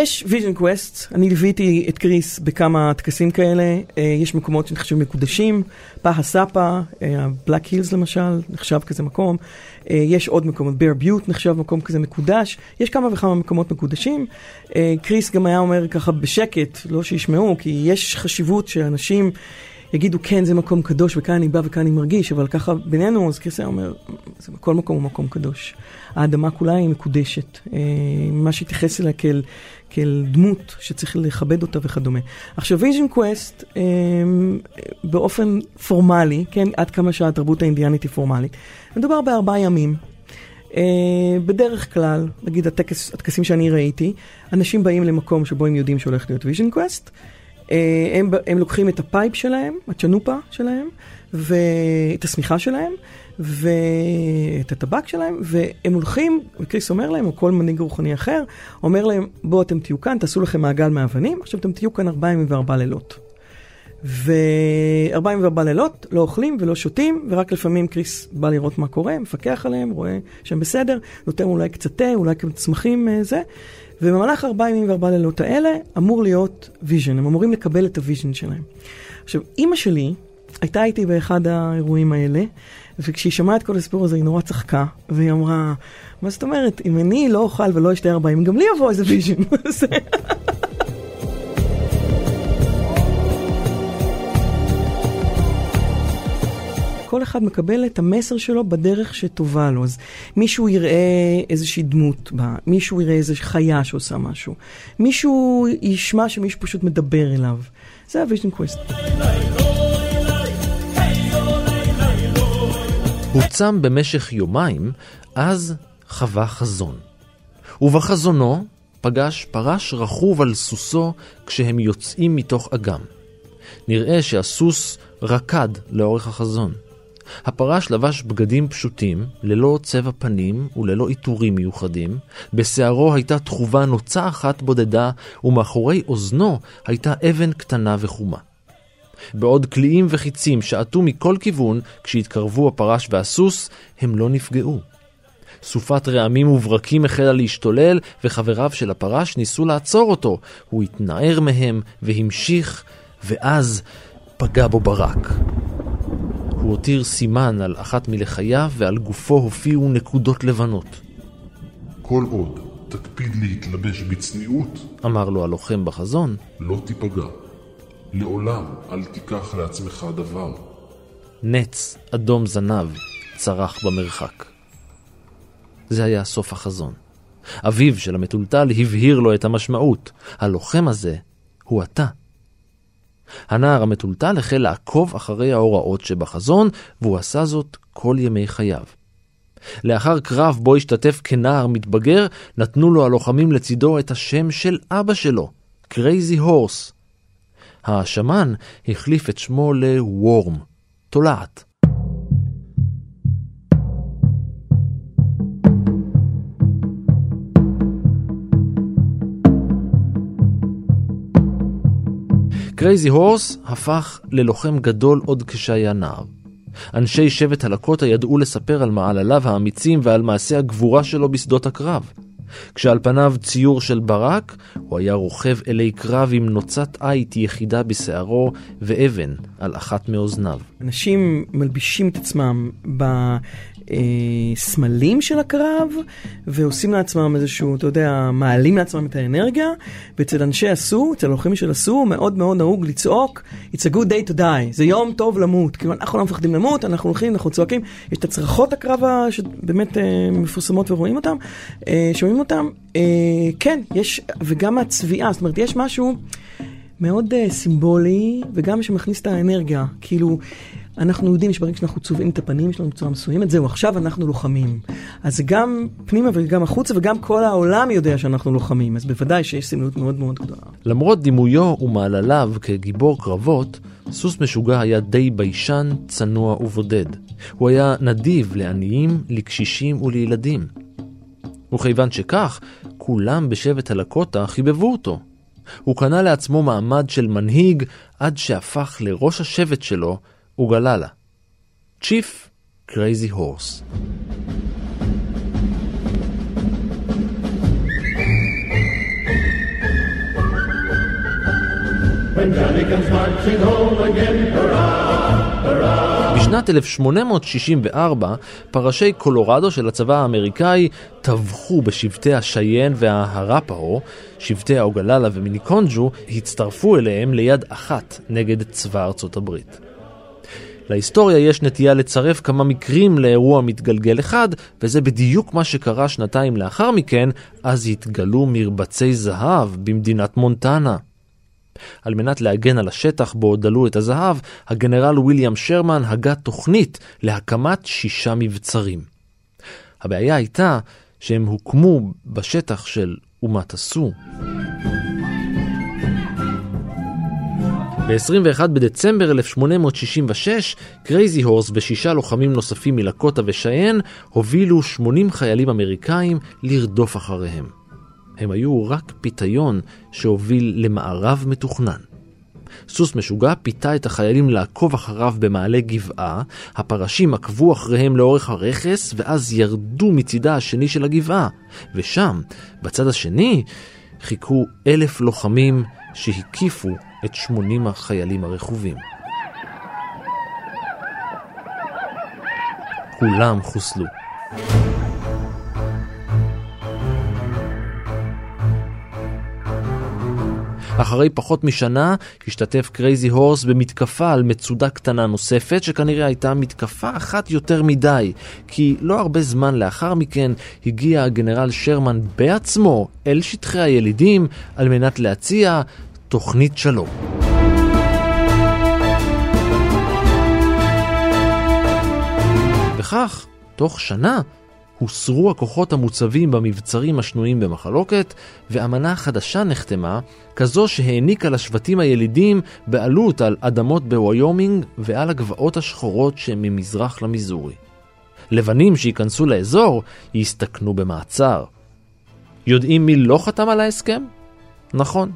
יש vision quest, אני ליוויתי את קריס בכמה טקסים כאלה, אה, יש מקומות שנחשבים מקודשים, פאהא סאפה, הבלק הילס למשל, נחשב כזה מקום, אה, יש עוד מקומות, בר ביוט נחשב מקום כזה מקודש, יש כמה וכמה מקומות מקודשים. אה, קריס גם היה אומר ככה בשקט, לא שישמעו, כי יש חשיבות שאנשים... יגידו, כן, זה מקום קדוש, וכאן אני בא וכאן אני מרגיש, אבל ככה בינינו, אז קריס היה אומר, כל מקום הוא מקום קדוש. האדמה כולה היא מקודשת. מה שהתייחס אליה כאל, כאל דמות שצריך לכבד אותה וכדומה. עכשיו, vision quest, אה, באופן פורמלי, כן, עד כמה שהתרבות האינדיאנית היא פורמלית, מדובר בארבעה ימים. אה, בדרך כלל, נגיד הטקס, הטקסים שאני ראיתי, אנשים באים למקום שבו הם יודעים שהולך להיות vision quest. אה, הם, הם לוקחים את ה pipe שלהם, ה chanupa שלהם, ואת השמיכה שלהם, ואת הטבק שלהם, והם הולכים, וקריס אומר להם, או כל מנהיג רוחני אחר, אומר להם, בואו אתם תהיו כאן, תעשו לכם מעגל מאבנים, עכשיו אתם תהיו כאן ארבעה ימים וארבעה לילות. וארבעה ימים וארבעה לילות, לא אוכלים ולא שותים, ורק לפעמים קריס בא לראות מה קורה, מפקח עליהם, רואה שהם בסדר, נותן אולי קצת תה, אולי כמה צמחים אה, זה, ובמהלך ארבעה ימים וארבעה לילות האלה אמור להיות vision, הם אמורים לקבל את ה vision שלהם. עכשיו, אימא שלי הייתה איתי באחד האירועים האלה, וכשהיא שמעה את כל הסיפור הזה היא נורא צחקה, והיא אמרה, מה זאת אומרת, אם אני לא אוכל ולא אשתה ארבעה ימים, גם לי יבוא איזה vision. (laughs) כל אחד מקבל את המסר שלו בדרך שטובה לו. אז מישהו יראה איזושהי דמות באה, מישהו יראה איזו חיה שעושה משהו, מישהו ישמע שמישהו פשוט מדבר אליו. זה ה vision quest. הוא צם במשך יומיים, אז חווה חזון. ובחזונו פגש פרש רכוב על סוסו כשהם יוצאים מתוך אגם. נראה שהסוס רקד לאורך החזון. הפרש לבש בגדים פשוטים, ללא צבע פנים וללא עיטורים מיוחדים, בשערו הייתה תחובה נוצה אחת בודדה, ומאחורי אוזנו הייתה אבן קטנה וחומה. בעוד קליעים וחיצים שעטו מכל כיוון כשהתקרבו הפרש והסוס, הם לא נפגעו. סופת רעמים וברקים החלה להשתולל, וחבריו של הפרש ניסו לעצור אותו. הוא התנער מהם והמשיך, ואז פגע בו ברק. הוא הותיר סימן על אחת מלחייו, ועל גופו הופיעו נקודות לבנות. כל עוד תקפיד להתלבש בצניעות, אמר לו הלוחם בחזון, לא תיפגע. לעולם אל תיקח לעצמך דבר. נץ אדום זנב צרח במרחק. זה היה סוף החזון. אביו של המטולטל הבהיר לו את המשמעות. הלוחם הזה הוא אתה. הנער המטולטל החל לעקוב אחרי ההוראות שבחזון, והוא עשה זאת כל ימי חייו. לאחר קרב בו השתתף כנער מתבגר, נתנו לו הלוחמים לצידו את השם של אבא שלו, קרייזי הורס. השמן החליף את שמו לוורם, תולעת. קרייזי הורס הפך ללוחם גדול עוד כשהיה נער. אנשי שבט הלקוטה ידעו לספר על מעלליו האמיצים ועל מעשי הגבורה שלו בשדות הקרב. כשעל פניו ציור של ברק, הוא היה רוכב אלי קרב עם נוצת עיט יחידה בשערו ואבן על אחת מאוזניו. אנשים מלבישים את עצמם בסמלים של הקרב, ועושים לעצמם איזשהו, אתה יודע, מעלים לעצמם את האנרגיה, ואצל אנשי הסו, אצל הלוחמים של הסו, מאוד מאוד נהוג לצעוק, It's a good day to die, זה יום טוב למות. כאילו, אנחנו לא מפחדים למות, אנחנו הולכים, אנחנו צועקים. יש את הצרחות הקרב שבאמת אה, מפורסמות ורואים אותם, אה, שומעים אותם. אה, כן, יש, וגם הצביעה, זאת אומרת, יש משהו מאוד uh, סימבולי, וגם שמכניס את האנרגיה. כאילו, אנחנו יודעים שברגע שאנחנו צובעים את הפנים שלנו בצורה מסוימת, זהו, עכשיו אנחנו לוחמים. אז זה גם פנימה וגם החוצה, וגם כל העולם יודע שאנחנו לוחמים, אז בוודאי שיש סמליות מאוד מאוד גדולה. למרות דימויו ומעלליו כגיבור קרבות, סוס משוגע היה די ביישן, צנוע ובודד. הוא היה נדיב לעניים, לקשישים ולילדים. וכיוון שכך, כולם בשבט הלקוטה חיבבו אותו. הוא קנה לעצמו מעמד של מנהיג עד שהפך לראש השבט שלו אוגללה. צ'יף קרייזי הורס. בשנת 1864 פרשי קולורדו של הצבא האמריקאי טבחו בשבטי השיין והארפהו, שבטי האוגללה ומיניקונג'ו הצטרפו אליהם ליד אחת נגד צבא ארצות הברית. להיסטוריה יש נטייה לצרף כמה מקרים לאירוע מתגלגל אחד, וזה בדיוק מה שקרה שנתיים לאחר מכן, אז התגלו מרבצי זהב במדינת מונטנה. על מנת להגן על השטח בו דלו את הזהב, הגנרל ויליאם שרמן הגה תוכנית להקמת שישה מבצרים. הבעיה הייתה שהם הוקמו בשטח של אומת הסו. ב-21 בדצמבר 1866, קרייזי הורס ושישה לוחמים נוספים מלקוטה ושיין הובילו 80 חיילים אמריקאים לרדוף אחריהם. הם היו רק פיתיון שהוביל למארב מתוכנן. סוס משוגע פיתה את החיילים לעקוב אחריו במעלה גבעה, הפרשים עקבו אחריהם לאורך הרכס, ואז ירדו מצידה השני של הגבעה. ושם, בצד השני, חיכו אלף לוחמים שהקיפו את שמונים החיילים הרכובים. כולם חוסלו. אחרי פחות משנה השתתף קרייזי הורס במתקפה על מצודה קטנה נוספת, שכנראה הייתה מתקפה אחת יותר מדי, כי לא הרבה זמן לאחר מכן הגיע הגנרל שרמן בעצמו אל שטחי הילידים על מנת להציע תוכנית שלום. וכך, תוך שנה, הוסרו הכוחות המוצבים במבצרים השנויים במחלוקת, ואמנה חדשה נחתמה, כזו שהעניקה לשבטים הילידים בעלות על אדמות בוויומינג ועל הגבעות השחורות שממזרח למיזורי. לבנים שייכנסו לאזור יסתכנו במעצר. יודעים מי לא חתם על ההסכם? נכון,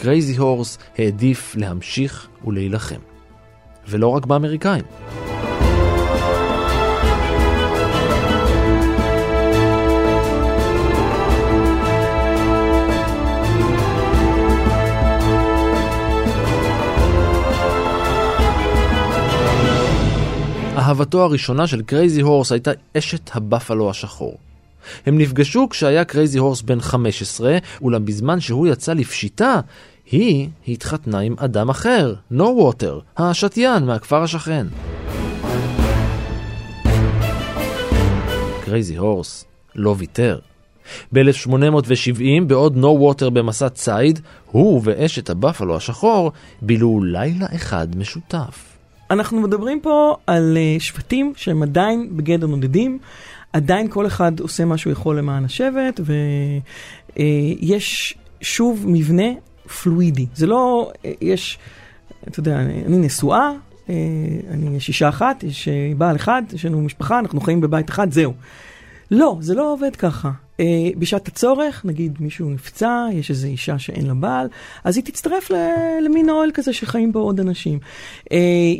קרייזי הורס העדיף להמשיך ולהילחם. ולא רק באמריקאים. אהבתו הראשונה של קרייזי הורס הייתה אשת הבפלו השחור. הם נפגשו כשהיה קרייזי הורס בן 15, אולם בזמן שהוא יצא לפשיטה, היא התחתנה עם אדם אחר, נו ווטר, השתיין מהכפר השכן. קרייזי הורס לא ויתר. ב-1870, בעוד נו ווטר במסע ציד, הוא ואשת הבפלו השחור בילו לילה אחד משותף. אנחנו מדברים פה על uh, שבטים שהם עדיין בגדר נודדים, עדיין כל אחד עושה מה שהוא יכול למען השבט, ויש uh, שוב מבנה פלואידי. זה לא, uh, יש, אתה יודע, אני נשואה, uh, אני יש אישה אחת, יש uh, בעל אחד, יש לנו משפחה, אנחנו חיים בבית אחד, זהו. לא, זה לא עובד ככה. בשעת הצורך, נגיד מישהו נפצע, יש איזו אישה שאין לה בעל, אז היא תצטרף למין אוהל כזה שחיים בו עוד אנשים.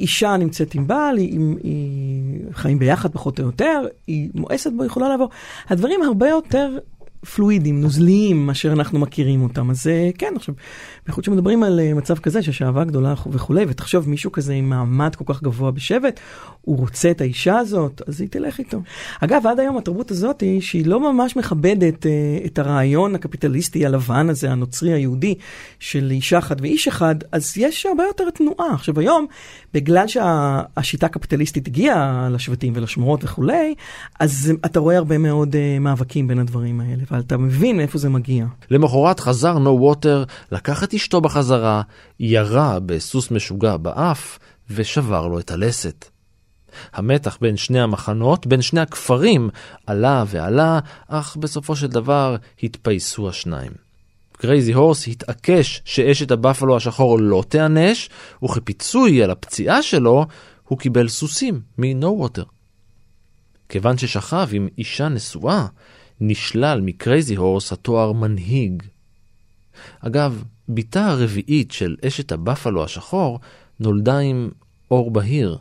אישה נמצאת עם בעל, היא, היא, היא חיים ביחד פחות או יותר, היא מואסת בו, יכולה לעבור. הדברים הרבה יותר פלואידים, נוזליים, מאשר אנחנו מכירים אותם. אז אה, כן, עכשיו, בייחוד שמדברים על אה, מצב כזה שיש אהבה גדולה וכולי, ותחשוב, מישהו כזה עם מעמד כל כך גבוה בשבט, הוא רוצה את האישה הזאת, אז היא תלך איתו. אגב, עד היום התרבות הזאת היא שהיא לא ממש מכבדת uh, את הרעיון הקפיטליסטי הלבן הזה, הנוצרי היהודי, של אישה אחת ואיש אחד, אז יש הרבה יותר תנועה. עכשיו היום, בגלל שהשיטה הקפיטליסטית הגיעה לשבטים ולשמורות וכולי, אז אתה רואה הרבה מאוד uh, מאבקים בין הדברים האלה. אבל אתה מבין מאיפה זה מגיע. למחרת חזר נו ווטר, לקח את אשתו בחזרה, ירה בסוס משוגע באף, ושבר לו את הלסת. המתח בין שני המחנות, בין שני הכפרים, עלה ועלה, אך בסופו של דבר התפייסו השניים. קרייזי הורס התעקש שאשת הבפלו השחור לא תיענש, וכפיצוי על הפציעה שלו, הוא קיבל סוסים מנו ווטר. כיוון ששכב עם אישה נשואה, נשלל מקרייזי הורס התואר מנהיג. אגב, בתה הרביעית של אשת הבפלו השחור נולדה עם עור בהיר.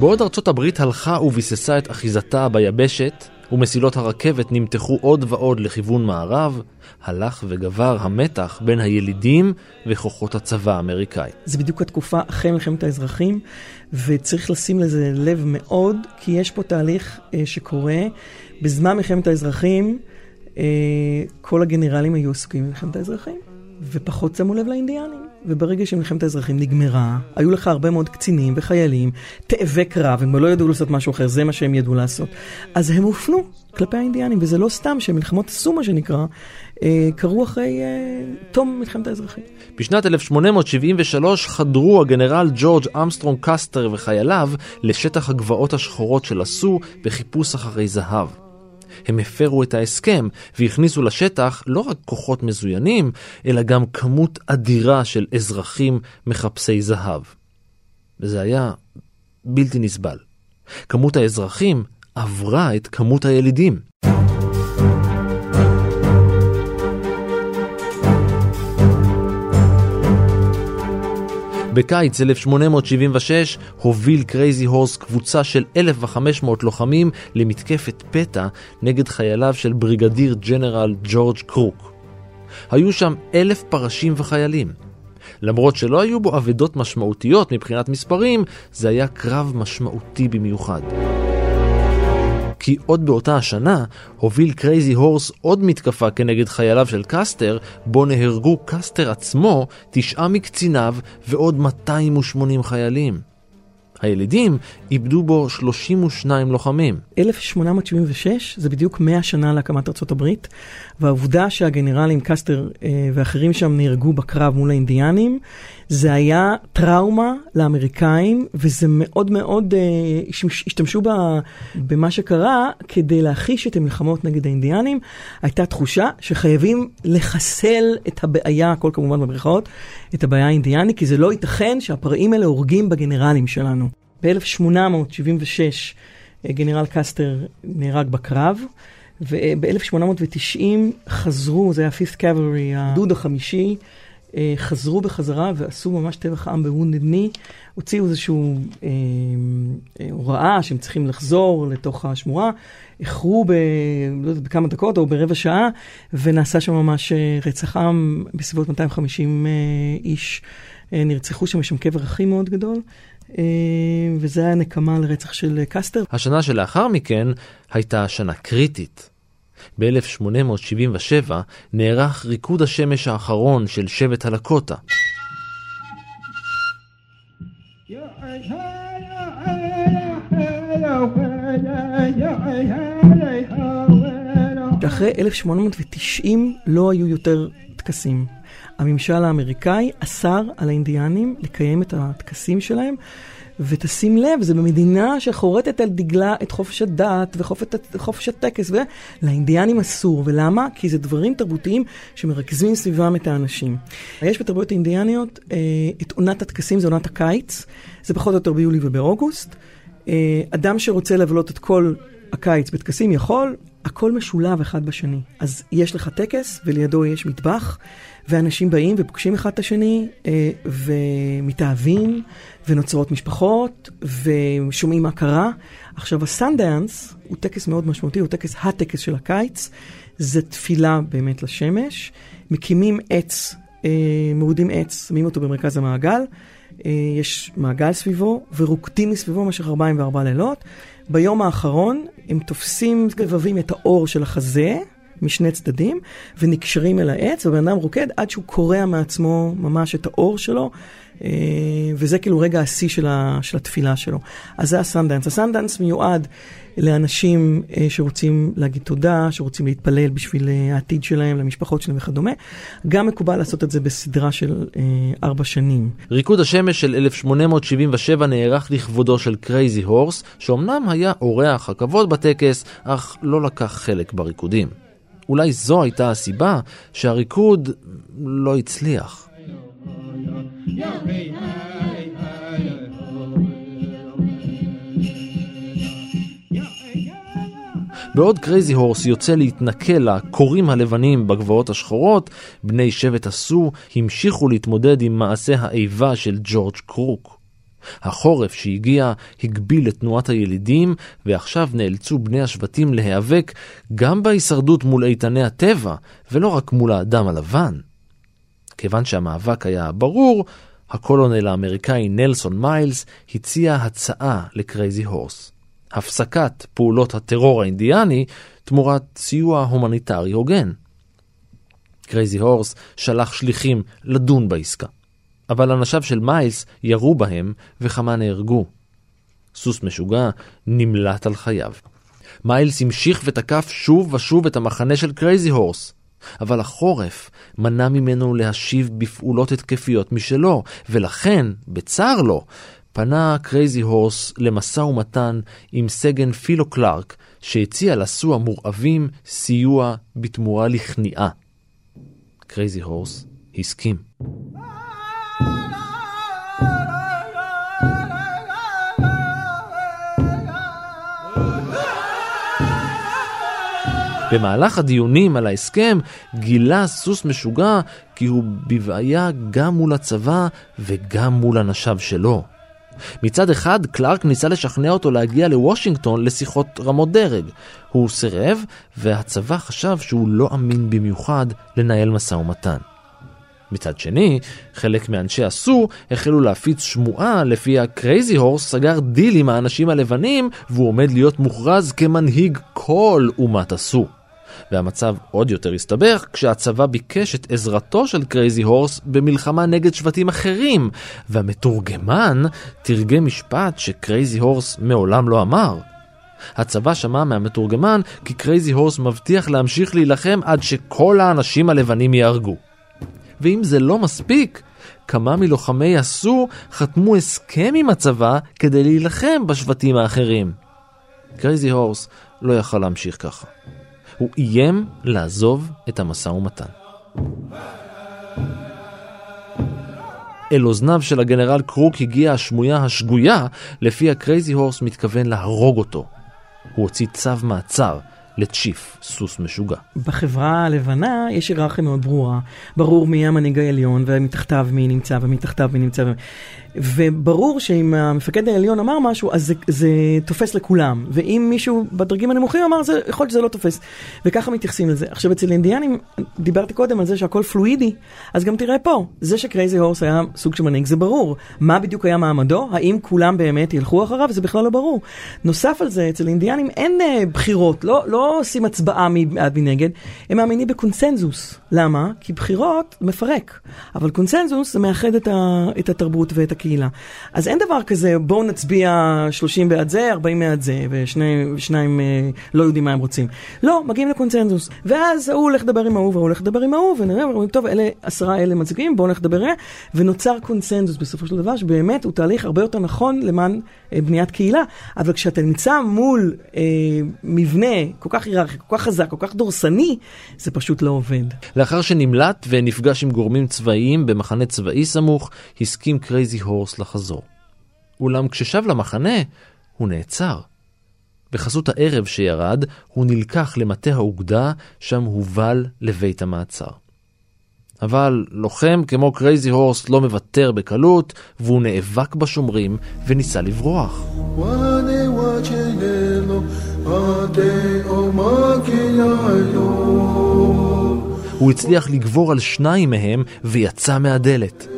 בעוד ארצות הברית הלכה וביססה את אחיזתה ביבשת, ומסילות הרכבת נמתחו עוד ועוד לכיוון מערב, הלך וגבר המתח בין הילידים וכוחות הצבא האמריקאי. זה בדיוק התקופה אחרי מלחמת האזרחים, וצריך לשים לזה לב מאוד, כי יש פה תהליך אה, שקורה. בזמן מלחמת האזרחים, אה, כל הגנרלים היו עסוקים במלחמת האזרחים, ופחות שמו לב לאינדיאנים. וברגע שמלחמת האזרחים נגמרה, היו לך הרבה מאוד קצינים וחיילים, תאבי קרב, הם לא ידעו לעשות משהו אחר, זה מה שהם ידעו לעשות. אז הם הופנו כלפי האינדיאנים, וזה לא סתם שמלחמות עשו מה שנקרא, אה, קרו אחרי אה, תום מלחמת האזרחים. בשנת 1873 חדרו הגנרל ג'ורג' אמסטרונג קסטר וחייליו לשטח הגבעות השחורות של הסו בחיפוש אחרי זהב. הם הפרו את ההסכם והכניסו לשטח לא רק כוחות מזוינים, אלא גם כמות אדירה של אזרחים מחפשי זהב. וזה היה בלתי נסבל. כמות האזרחים עברה את כמות הילידים. בקיץ 1876 הוביל קרייזי הורס קבוצה של 1,500 לוחמים למתקפת פתע נגד חייליו של בריגדיר ג'נרל ג'ורג' קרוק. היו שם אלף פרשים וחיילים. למרות שלא היו בו אבדות משמעותיות מבחינת מספרים, זה היה קרב משמעותי במיוחד. כי עוד באותה השנה הוביל קרייזי הורס עוד מתקפה כנגד חייליו של קסטר, בו נהרגו קסטר עצמו, תשעה מקציניו ועוד 280 חיילים. הילידים איבדו בו 32 לוחמים. 1876 זה בדיוק 100 שנה להקמת ארצות הברית, והעובדה שהגנרלים קסטר אה, ואחרים שם נהרגו בקרב מול האינדיאנים, זה היה טראומה לאמריקאים, וזה מאוד מאוד, אה, השתמשו ב, במה שקרה כדי להכיש את המלחמות נגד האינדיאנים. הייתה תחושה שחייבים לחסל את הבעיה, הכל כמובן במרכאות, את הבעיה האינדיאנית, כי זה לא ייתכן שהפראים האלה הורגים בגנרלים שלנו. ב-1876 גנרל קסטר נהרג בקרב, וב-1890 חזרו, זה היה פיפט קאברי, הגדוד החמישי, אה, חזרו בחזרה ועשו ממש טבח עם בוונדד ני, הוציאו איזושהי אה, אה, הוראה שהם צריכים לחזור לתוך השמורה, איחרו ב... לא יודעת, בכמה דקות או ברבע שעה, ונעשה שם ממש אה, רצח עם, בסביבות 250 אה, איש אה, נרצחו שם, יש שם קבר הכי מאוד גדול. אה, וזה היה נקמה לרצח של קסטר. השנה שלאחר מכן הייתה שנה קריטית. ב-1877 נערך ריקוד השמש האחרון של שבט הלקוטה. אחרי 1890 לא היו יותר טקסים. הממשל האמריקאי אסר על האינדיאנים לקיים את הטקסים שלהם, ותשים לב, זה במדינה שחורטת על דגלה את חופש הדת וחופש הטקס, ולאינדיאנים אסור. ולמה? כי זה דברים תרבותיים שמרכזים סביבם את האנשים. יש בתרבויות האינדיאניות אה, את עונת הטקסים, זה עונת הקיץ, זה פחות או יותר ביולי ובאוגוסט. אה, אדם שרוצה לבלות את כל הקיץ בטקסים יכול, הכל משולב אחד בשני. אז יש לך טקס ולידו יש מטבח, ואנשים באים ופוגשים אחד את השני, אה, ומתאהבים, ונוצרות משפחות, ושומעים מה קרה. עכשיו, הסנדאנס הוא טקס מאוד משמעותי, הוא טקס הטקס של הקיץ. זה תפילה באמת לשמש. מקימים עץ, אה, מורידים עץ, שמים אותו במרכז המעגל. אה, יש מעגל סביבו, ורוקדים מסביבו במשך 44 לילות. ביום האחרון הם תופסים גבבים את האור של החזה. משני צדדים, ונקשרים אל העץ, ובן אדם רוקד עד שהוא קורע מעצמו ממש את האור שלו, אה, וזה כאילו רגע השיא של, של התפילה שלו. אז זה הסנדנס. הסנדנס מיועד לאנשים אה, שרוצים להגיד תודה, שרוצים להתפלל בשביל אה, העתיד שלהם, למשפחות שלהם וכדומה. גם מקובל לעשות את זה בסדרה של ארבע שנים. ריקוד השמש של 1877 נערך לכבודו של קרייזי הורס, שאומנם היה אורח הכבוד בטקס, אך לא לקח חלק בריקודים. אולי זו הייתה הסיבה שהריקוד לא הצליח. בעוד קרייזי הורס יוצא להתנכל לכורים הלבנים בגבעות השחורות, בני שבט הסו המשיכו להתמודד עם מעשה האיבה של ג'ורג' קרוק. החורף שהגיע הגביל את תנועת הילידים, ועכשיו נאלצו בני השבטים להיאבק גם בהישרדות מול איתני הטבע, ולא רק מול האדם הלבן. כיוון שהמאבק היה ברור, הקולונל האמריקאי נלסון מיילס הציע הצעה לקרייזי הורס. הפסקת פעולות הטרור האינדיאני תמורת סיוע הומניטרי הוגן. קרייזי הורס שלח שליחים לדון בעסקה. אבל אנשיו של מיילס ירו בהם וכמה נהרגו. סוס משוגע נמלט על חייו. מיילס המשיך ותקף שוב ושוב את המחנה של קרייזי הורס, אבל החורף מנע ממנו להשיב בפעולות התקפיות משלו, ולכן, בצר לו, פנה קרייזי הורס למשא ומתן עם סגן פילו קלארק, שהציע לסו המורעבים סיוע בתמורה לכניעה. קרייזי הורס הסכים. במהלך הדיונים על ההסכם גילה סוס משוגע כי הוא בבעיה גם מול הצבא וגם מול אנשיו שלו. מצד אחד, קלארק ניסה לשכנע אותו להגיע לוושינגטון לשיחות רמות דרג. הוא סירב, והצבא חשב שהוא לא אמין במיוחד לנהל משא ומתן. מצד שני, חלק מאנשי הסו החלו להפיץ שמועה לפיה קרייזי הורס סגר דיל עם האנשים הלבנים והוא עומד להיות מוכרז כמנהיג כל אומת הסו. והמצב עוד יותר הסתבך כשהצבא ביקש את עזרתו של קרייזי הורס במלחמה נגד שבטים אחרים, והמתורגמן תרגם משפט שקרייזי הורס מעולם לא אמר. הצבא שמע מהמתורגמן כי קרייזי הורס מבטיח להמשיך להילחם עד שכל האנשים הלבנים ייהרגו. ואם זה לא מספיק, כמה מלוחמי הסו חתמו הסכם עם הצבא כדי להילחם בשבטים האחרים. קרייזי הורס לא יכל להמשיך ככה. הוא איים לעזוב את המשא ומתן. אל אוזניו של הגנרל קרוק הגיעה השמועה השגויה, לפיה קרייזי הורס מתכוון להרוג אותו. הוא הוציא צו מעצר לצ'יף, סוס משוגע. בחברה הלבנה יש היררכיה מאוד ברורה. ברור מי המנהיג העליון ומתחתיו מי נמצא ומתחתיו מי נמצא. וברור שאם המפקד העליון אמר משהו, אז זה, זה תופס לכולם. ואם מישהו בדרגים הנמוכים אמר, זה, יכול להיות שזה לא תופס. וככה מתייחסים לזה. עכשיו, אצל אינדיאנים, דיברתי קודם על זה שהכל פלואידי, אז גם תראה פה, זה שקרייזי הורס היה סוג של מנהיג, זה ברור. מה בדיוק היה מעמדו? האם כולם באמת ילכו אחריו? זה בכלל לא ברור. נוסף על זה, אצל אינדיאנים אין uh, בחירות, לא, לא עושים הצבעה מעד מנגד, הם מאמינים בקונסנזוס. למה? כי בחירות מפרק. אבל קונסנזוס זה מאחד את, ה, את התרבות ואת הקהילה. אז אין דבר כזה, בואו נצביע 30 בעד זה, 40 בעד זה, ושניים אה, לא יודעים מה הם רוצים. לא, מגיעים לקונצנזוס. ואז הוא הולך לדבר עם ההוא והוא הולך לדבר עם ההוא, ונראה, ואומרים, טוב, אלה עשרה אלה מצביעים, בואו נלך לדבר, ונוצר קונצנזוס בסופו של דבר, שבאמת הוא תהליך הרבה יותר נכון למען אה, בניית קהילה. אבל כשאתה נמצא מול אה, מבנה כל כך היררכי, כל כך חזק, כל כך דורסני, זה פשוט לא עובד. לאחר שנמלט ונפגש עם גורמים צבאיים במחנה צבאי סמוך, הסכים קרייזי הורס לחזור. אולם כששב למחנה, הוא נעצר. בחסות הערב שירד, הוא נלקח למטה האוגדה, שם הובל לבית המעצר. אבל לוחם כמו קרייזי הורס לא מוותר בקלות, והוא נאבק בשומרים וניסה לברוח. הוא הצליח לגבור על שניים מהם ויצא מהדלת.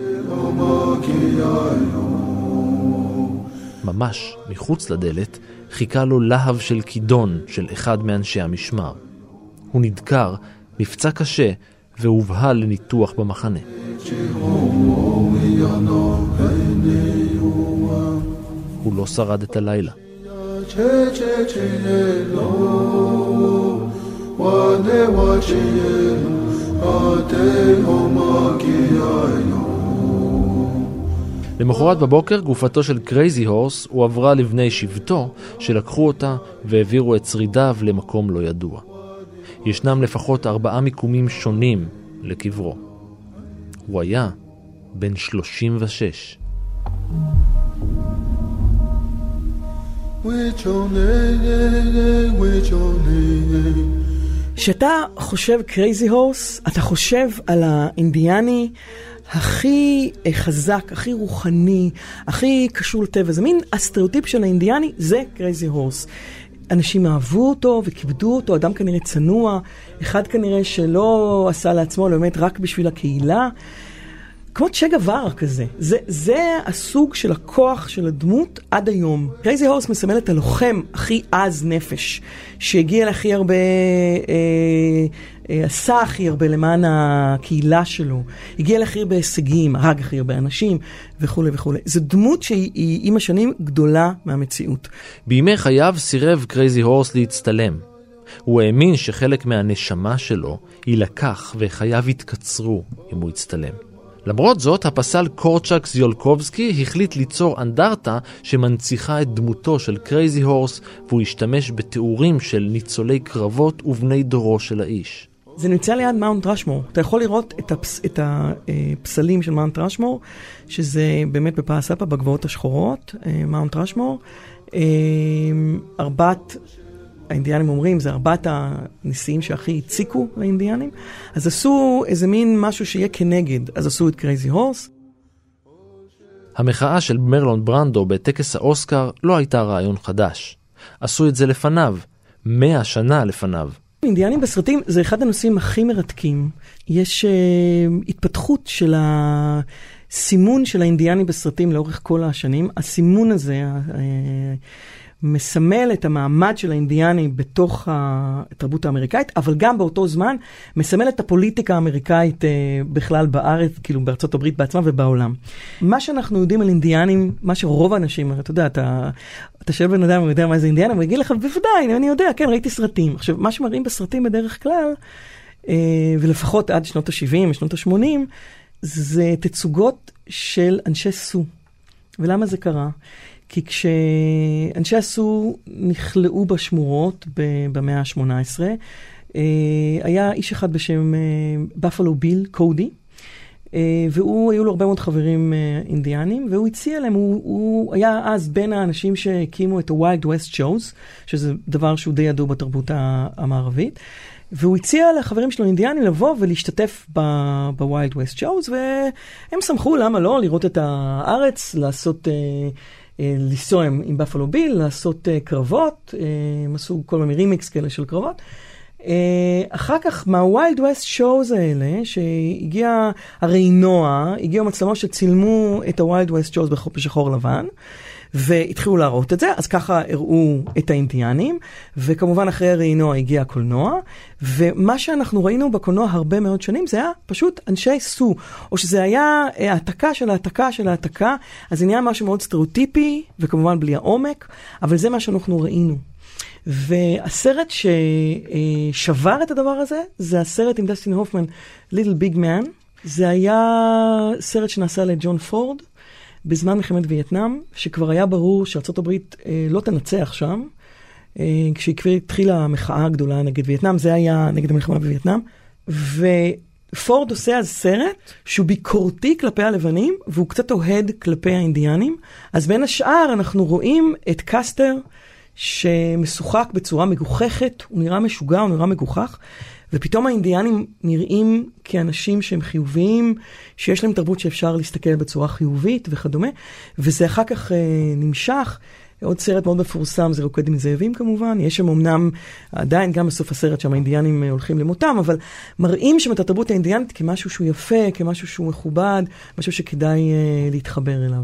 ממש מחוץ לדלת חיכה לו להב של כידון של אחד מאנשי המשמר. הוא נדקר, נפצע קשה והובהל לניתוח במחנה. הוא לא שרד את הלילה. למחרת בבוקר גופתו של קרייזי הורס הועברה לבני שבטו, שלקחו אותה והעבירו את שרידיו למקום לא ידוע. ישנם לפחות ארבעה מיקומים שונים לקברו. הוא היה בן 36. כשאתה חושב קרייזי הורס, אתה חושב על האינדיאני הכי אה, חזק, הכי רוחני, הכי קשור לטבע. זה מין הסטריאוטיפ של האינדיאני, זה קרייזי הורס. אנשים אהבו אותו וכיבדו אותו, אדם כנראה צנוע, אחד כנראה שלא עשה לעצמו, אלא באמת רק בשביל הקהילה. כמו צ'ה גווארה כזה. זה, זה הסוג של הכוח של הדמות עד היום. קרייזי הורס מסמל את הלוחם הכי עז נפש, שהגיע להכי הרבה, אה, עשה הכי הרבה למען הקהילה שלו, הגיע להכי הרבה הישגים, הרג הכי הרבה אנשים וכולי וכולי. זו דמות שהיא עם השנים גדולה מהמציאות. בימי חייו סירב קרייזי הורס להצטלם. הוא האמין שחלק מהנשמה שלו יילקח וחייו יתקצרו אם הוא יצטלם. למרות זאת, הפסל קורצ'אק זיולקובסקי החליט ליצור אנדרטה שמנציחה את דמותו של קרייזי הורס, והוא השתמש בתיאורים של ניצולי קרבות ובני דורו של האיש. זה נמצא ליד מאונט רשמור. אתה יכול לראות את, הפס, את הפסלים של מאונט רשמור, שזה באמת בפאהא סאפה, בגבעות השחורות, אה, מאונט רשמור. אה, ארבעת האינדיאנים אומרים, זה ארבעת הנשיאים שהכי הציקו לאינדיאנים, אז עשו איזה מין משהו שיהיה כנגד, אז עשו את קרייזי הורס. המחאה של מרלון ברנדו בטקס האוסקר לא הייתה רעיון חדש. עשו את זה לפניו, מאה שנה לפניו, אינדיאנים בסרטים זה אחד הנושאים הכי מרתקים. יש uh, התפתחות של הסימון של האינדיאנים בסרטים לאורך כל השנים. הסימון הזה uh, מסמל את המעמד של האינדיאני בתוך התרבות האמריקאית, אבל גם באותו זמן מסמל את הפוליטיקה האמריקאית uh, בכלל בארץ, כאילו בארצות הברית בעצמה ובעולם. מה שאנחנו יודעים על אינדיאנים, מה שרוב האנשים, אתה יודע, אתה, אתה שואל בן אדם, הוא יודע מה זה אינדיאנה, הוא יגיד לך, בוודאי, אני יודע, כן, ראיתי סרטים. עכשיו, מה שמראים בסרטים בדרך כלל, אה, ולפחות עד שנות ה-70, שנות ה-80, זה תצוגות של אנשי סו. ולמה זה קרה? כי כשאנשי הסו נכלאו בשמורות במאה ה-18, אה, היה איש אחד בשם בפלו ביל קודי, והוא, היו לו הרבה מאוד חברים אה, אינדיאנים, והוא הציע להם, הוא, הוא היה אז בין האנשים שהקימו את ה-Wild West Shows, שזה דבר שהוא די ידוע בתרבות המערבית, והוא הציע לחברים שלו אינדיאנים לבוא ולהשתתף ב-Wild West Shows, והם שמחו, למה לא, לראות את הארץ, לעשות... Uh, לנסוע עם, עם בפלו ביל, לעשות uh, קרבות, uh, הם עשו כל מיני remakes כאלה של קרבות. אה, אחר כך מה Wild West shows האלה, שהגיע הראינוע, הגיעו מצלמות שצילמו את ה Wild West shows בשחור לבן. והתחילו להראות את זה, אז ככה הראו את האינדיאנים, וכמובן אחרי הראינוע הגיע הקולנוע, ומה שאנחנו ראינו בקולנוע הרבה מאוד שנים זה היה פשוט אנשי סו, או שזה היה אה, העתקה של העתקה של העתקה, אז זה נהיה משהו מאוד סטריאוטיפי, וכמובן בלי העומק, אבל זה מה שאנחנו ראינו. והסרט ששבר את הדבר הזה, זה הסרט עם דסטין הופמן, ליטל ביג מן. זה היה סרט שנעשה לג'ון פורד בזמן מלחמת וייטנאם, שכבר היה ברור שארה"ב אה, לא תנצח שם. אה, כשהתחילה המחאה הגדולה נגד וייטנאם, זה היה נגד המלחמה בווייטנאם. ופורד עושה אז סרט שהוא ביקורתי כלפי הלבנים, והוא קצת אוהד כלפי האינדיאנים. אז בין השאר אנחנו רואים את קסטר. שמשוחק בצורה מגוחכת, הוא נראה משוגע, הוא נראה מגוחך, ופתאום האינדיאנים נראים כאנשים שהם חיוביים, שיש להם תרבות שאפשר להסתכל בצורה חיובית וכדומה, וזה אחר כך אה, נמשך. עוד סרט מאוד מפורסם זה רוקד עם זאבים כמובן, יש שם אמנם עדיין גם בסוף הסרט שם האינדיאנים אה, הולכים למותם, אבל מראים שם את התרבות האינדיאנית כמשהו שהוא יפה, כמשהו שהוא מכובד, משהו שכדאי אה, להתחבר אליו.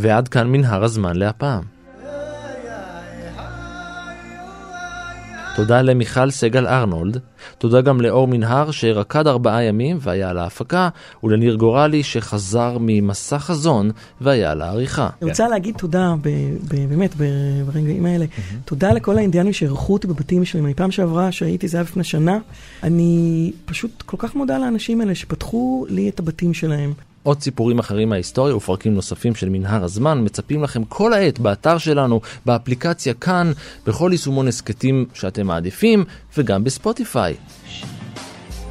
ועד כאן מנהר הזמן להפעם. תודה למיכל סגל ארנולד, תודה גם לאור מנהר שרקד ארבעה ימים והיה על ההפקה, ולניר גורלי שחזר ממסע חזון והיה על העריכה. אני רוצה להגיד תודה, באמת, ברגעים האלה, תודה לכל האינדיאנים שאירחו אותי בבתים שלהם. אני פעם שעברה שהייתי, זה היה לפני שנה, אני פשוט כל כך מודה לאנשים האלה שפתחו לי את הבתים שלהם. עוד סיפורים אחרים מההיסטוריה ופרקים נוספים של מנהר הזמן מצפים לכם כל העת באתר שלנו, באפליקציה כאן, בכל יישומון הסכתים שאתם מעדיפים, וגם בספוטיפיי.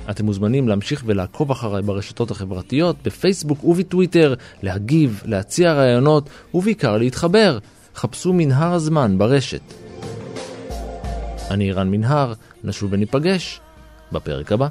אתם מוזמנים להמשיך ולעקוב אחריי ברשתות החברתיות, בפייסבוק ובטוויטר, להגיב, להציע רעיונות, ובעיקר להתחבר. חפשו מנהר הזמן ברשת. אני רן מנהר, נשוב וניפגש בפרק הבא.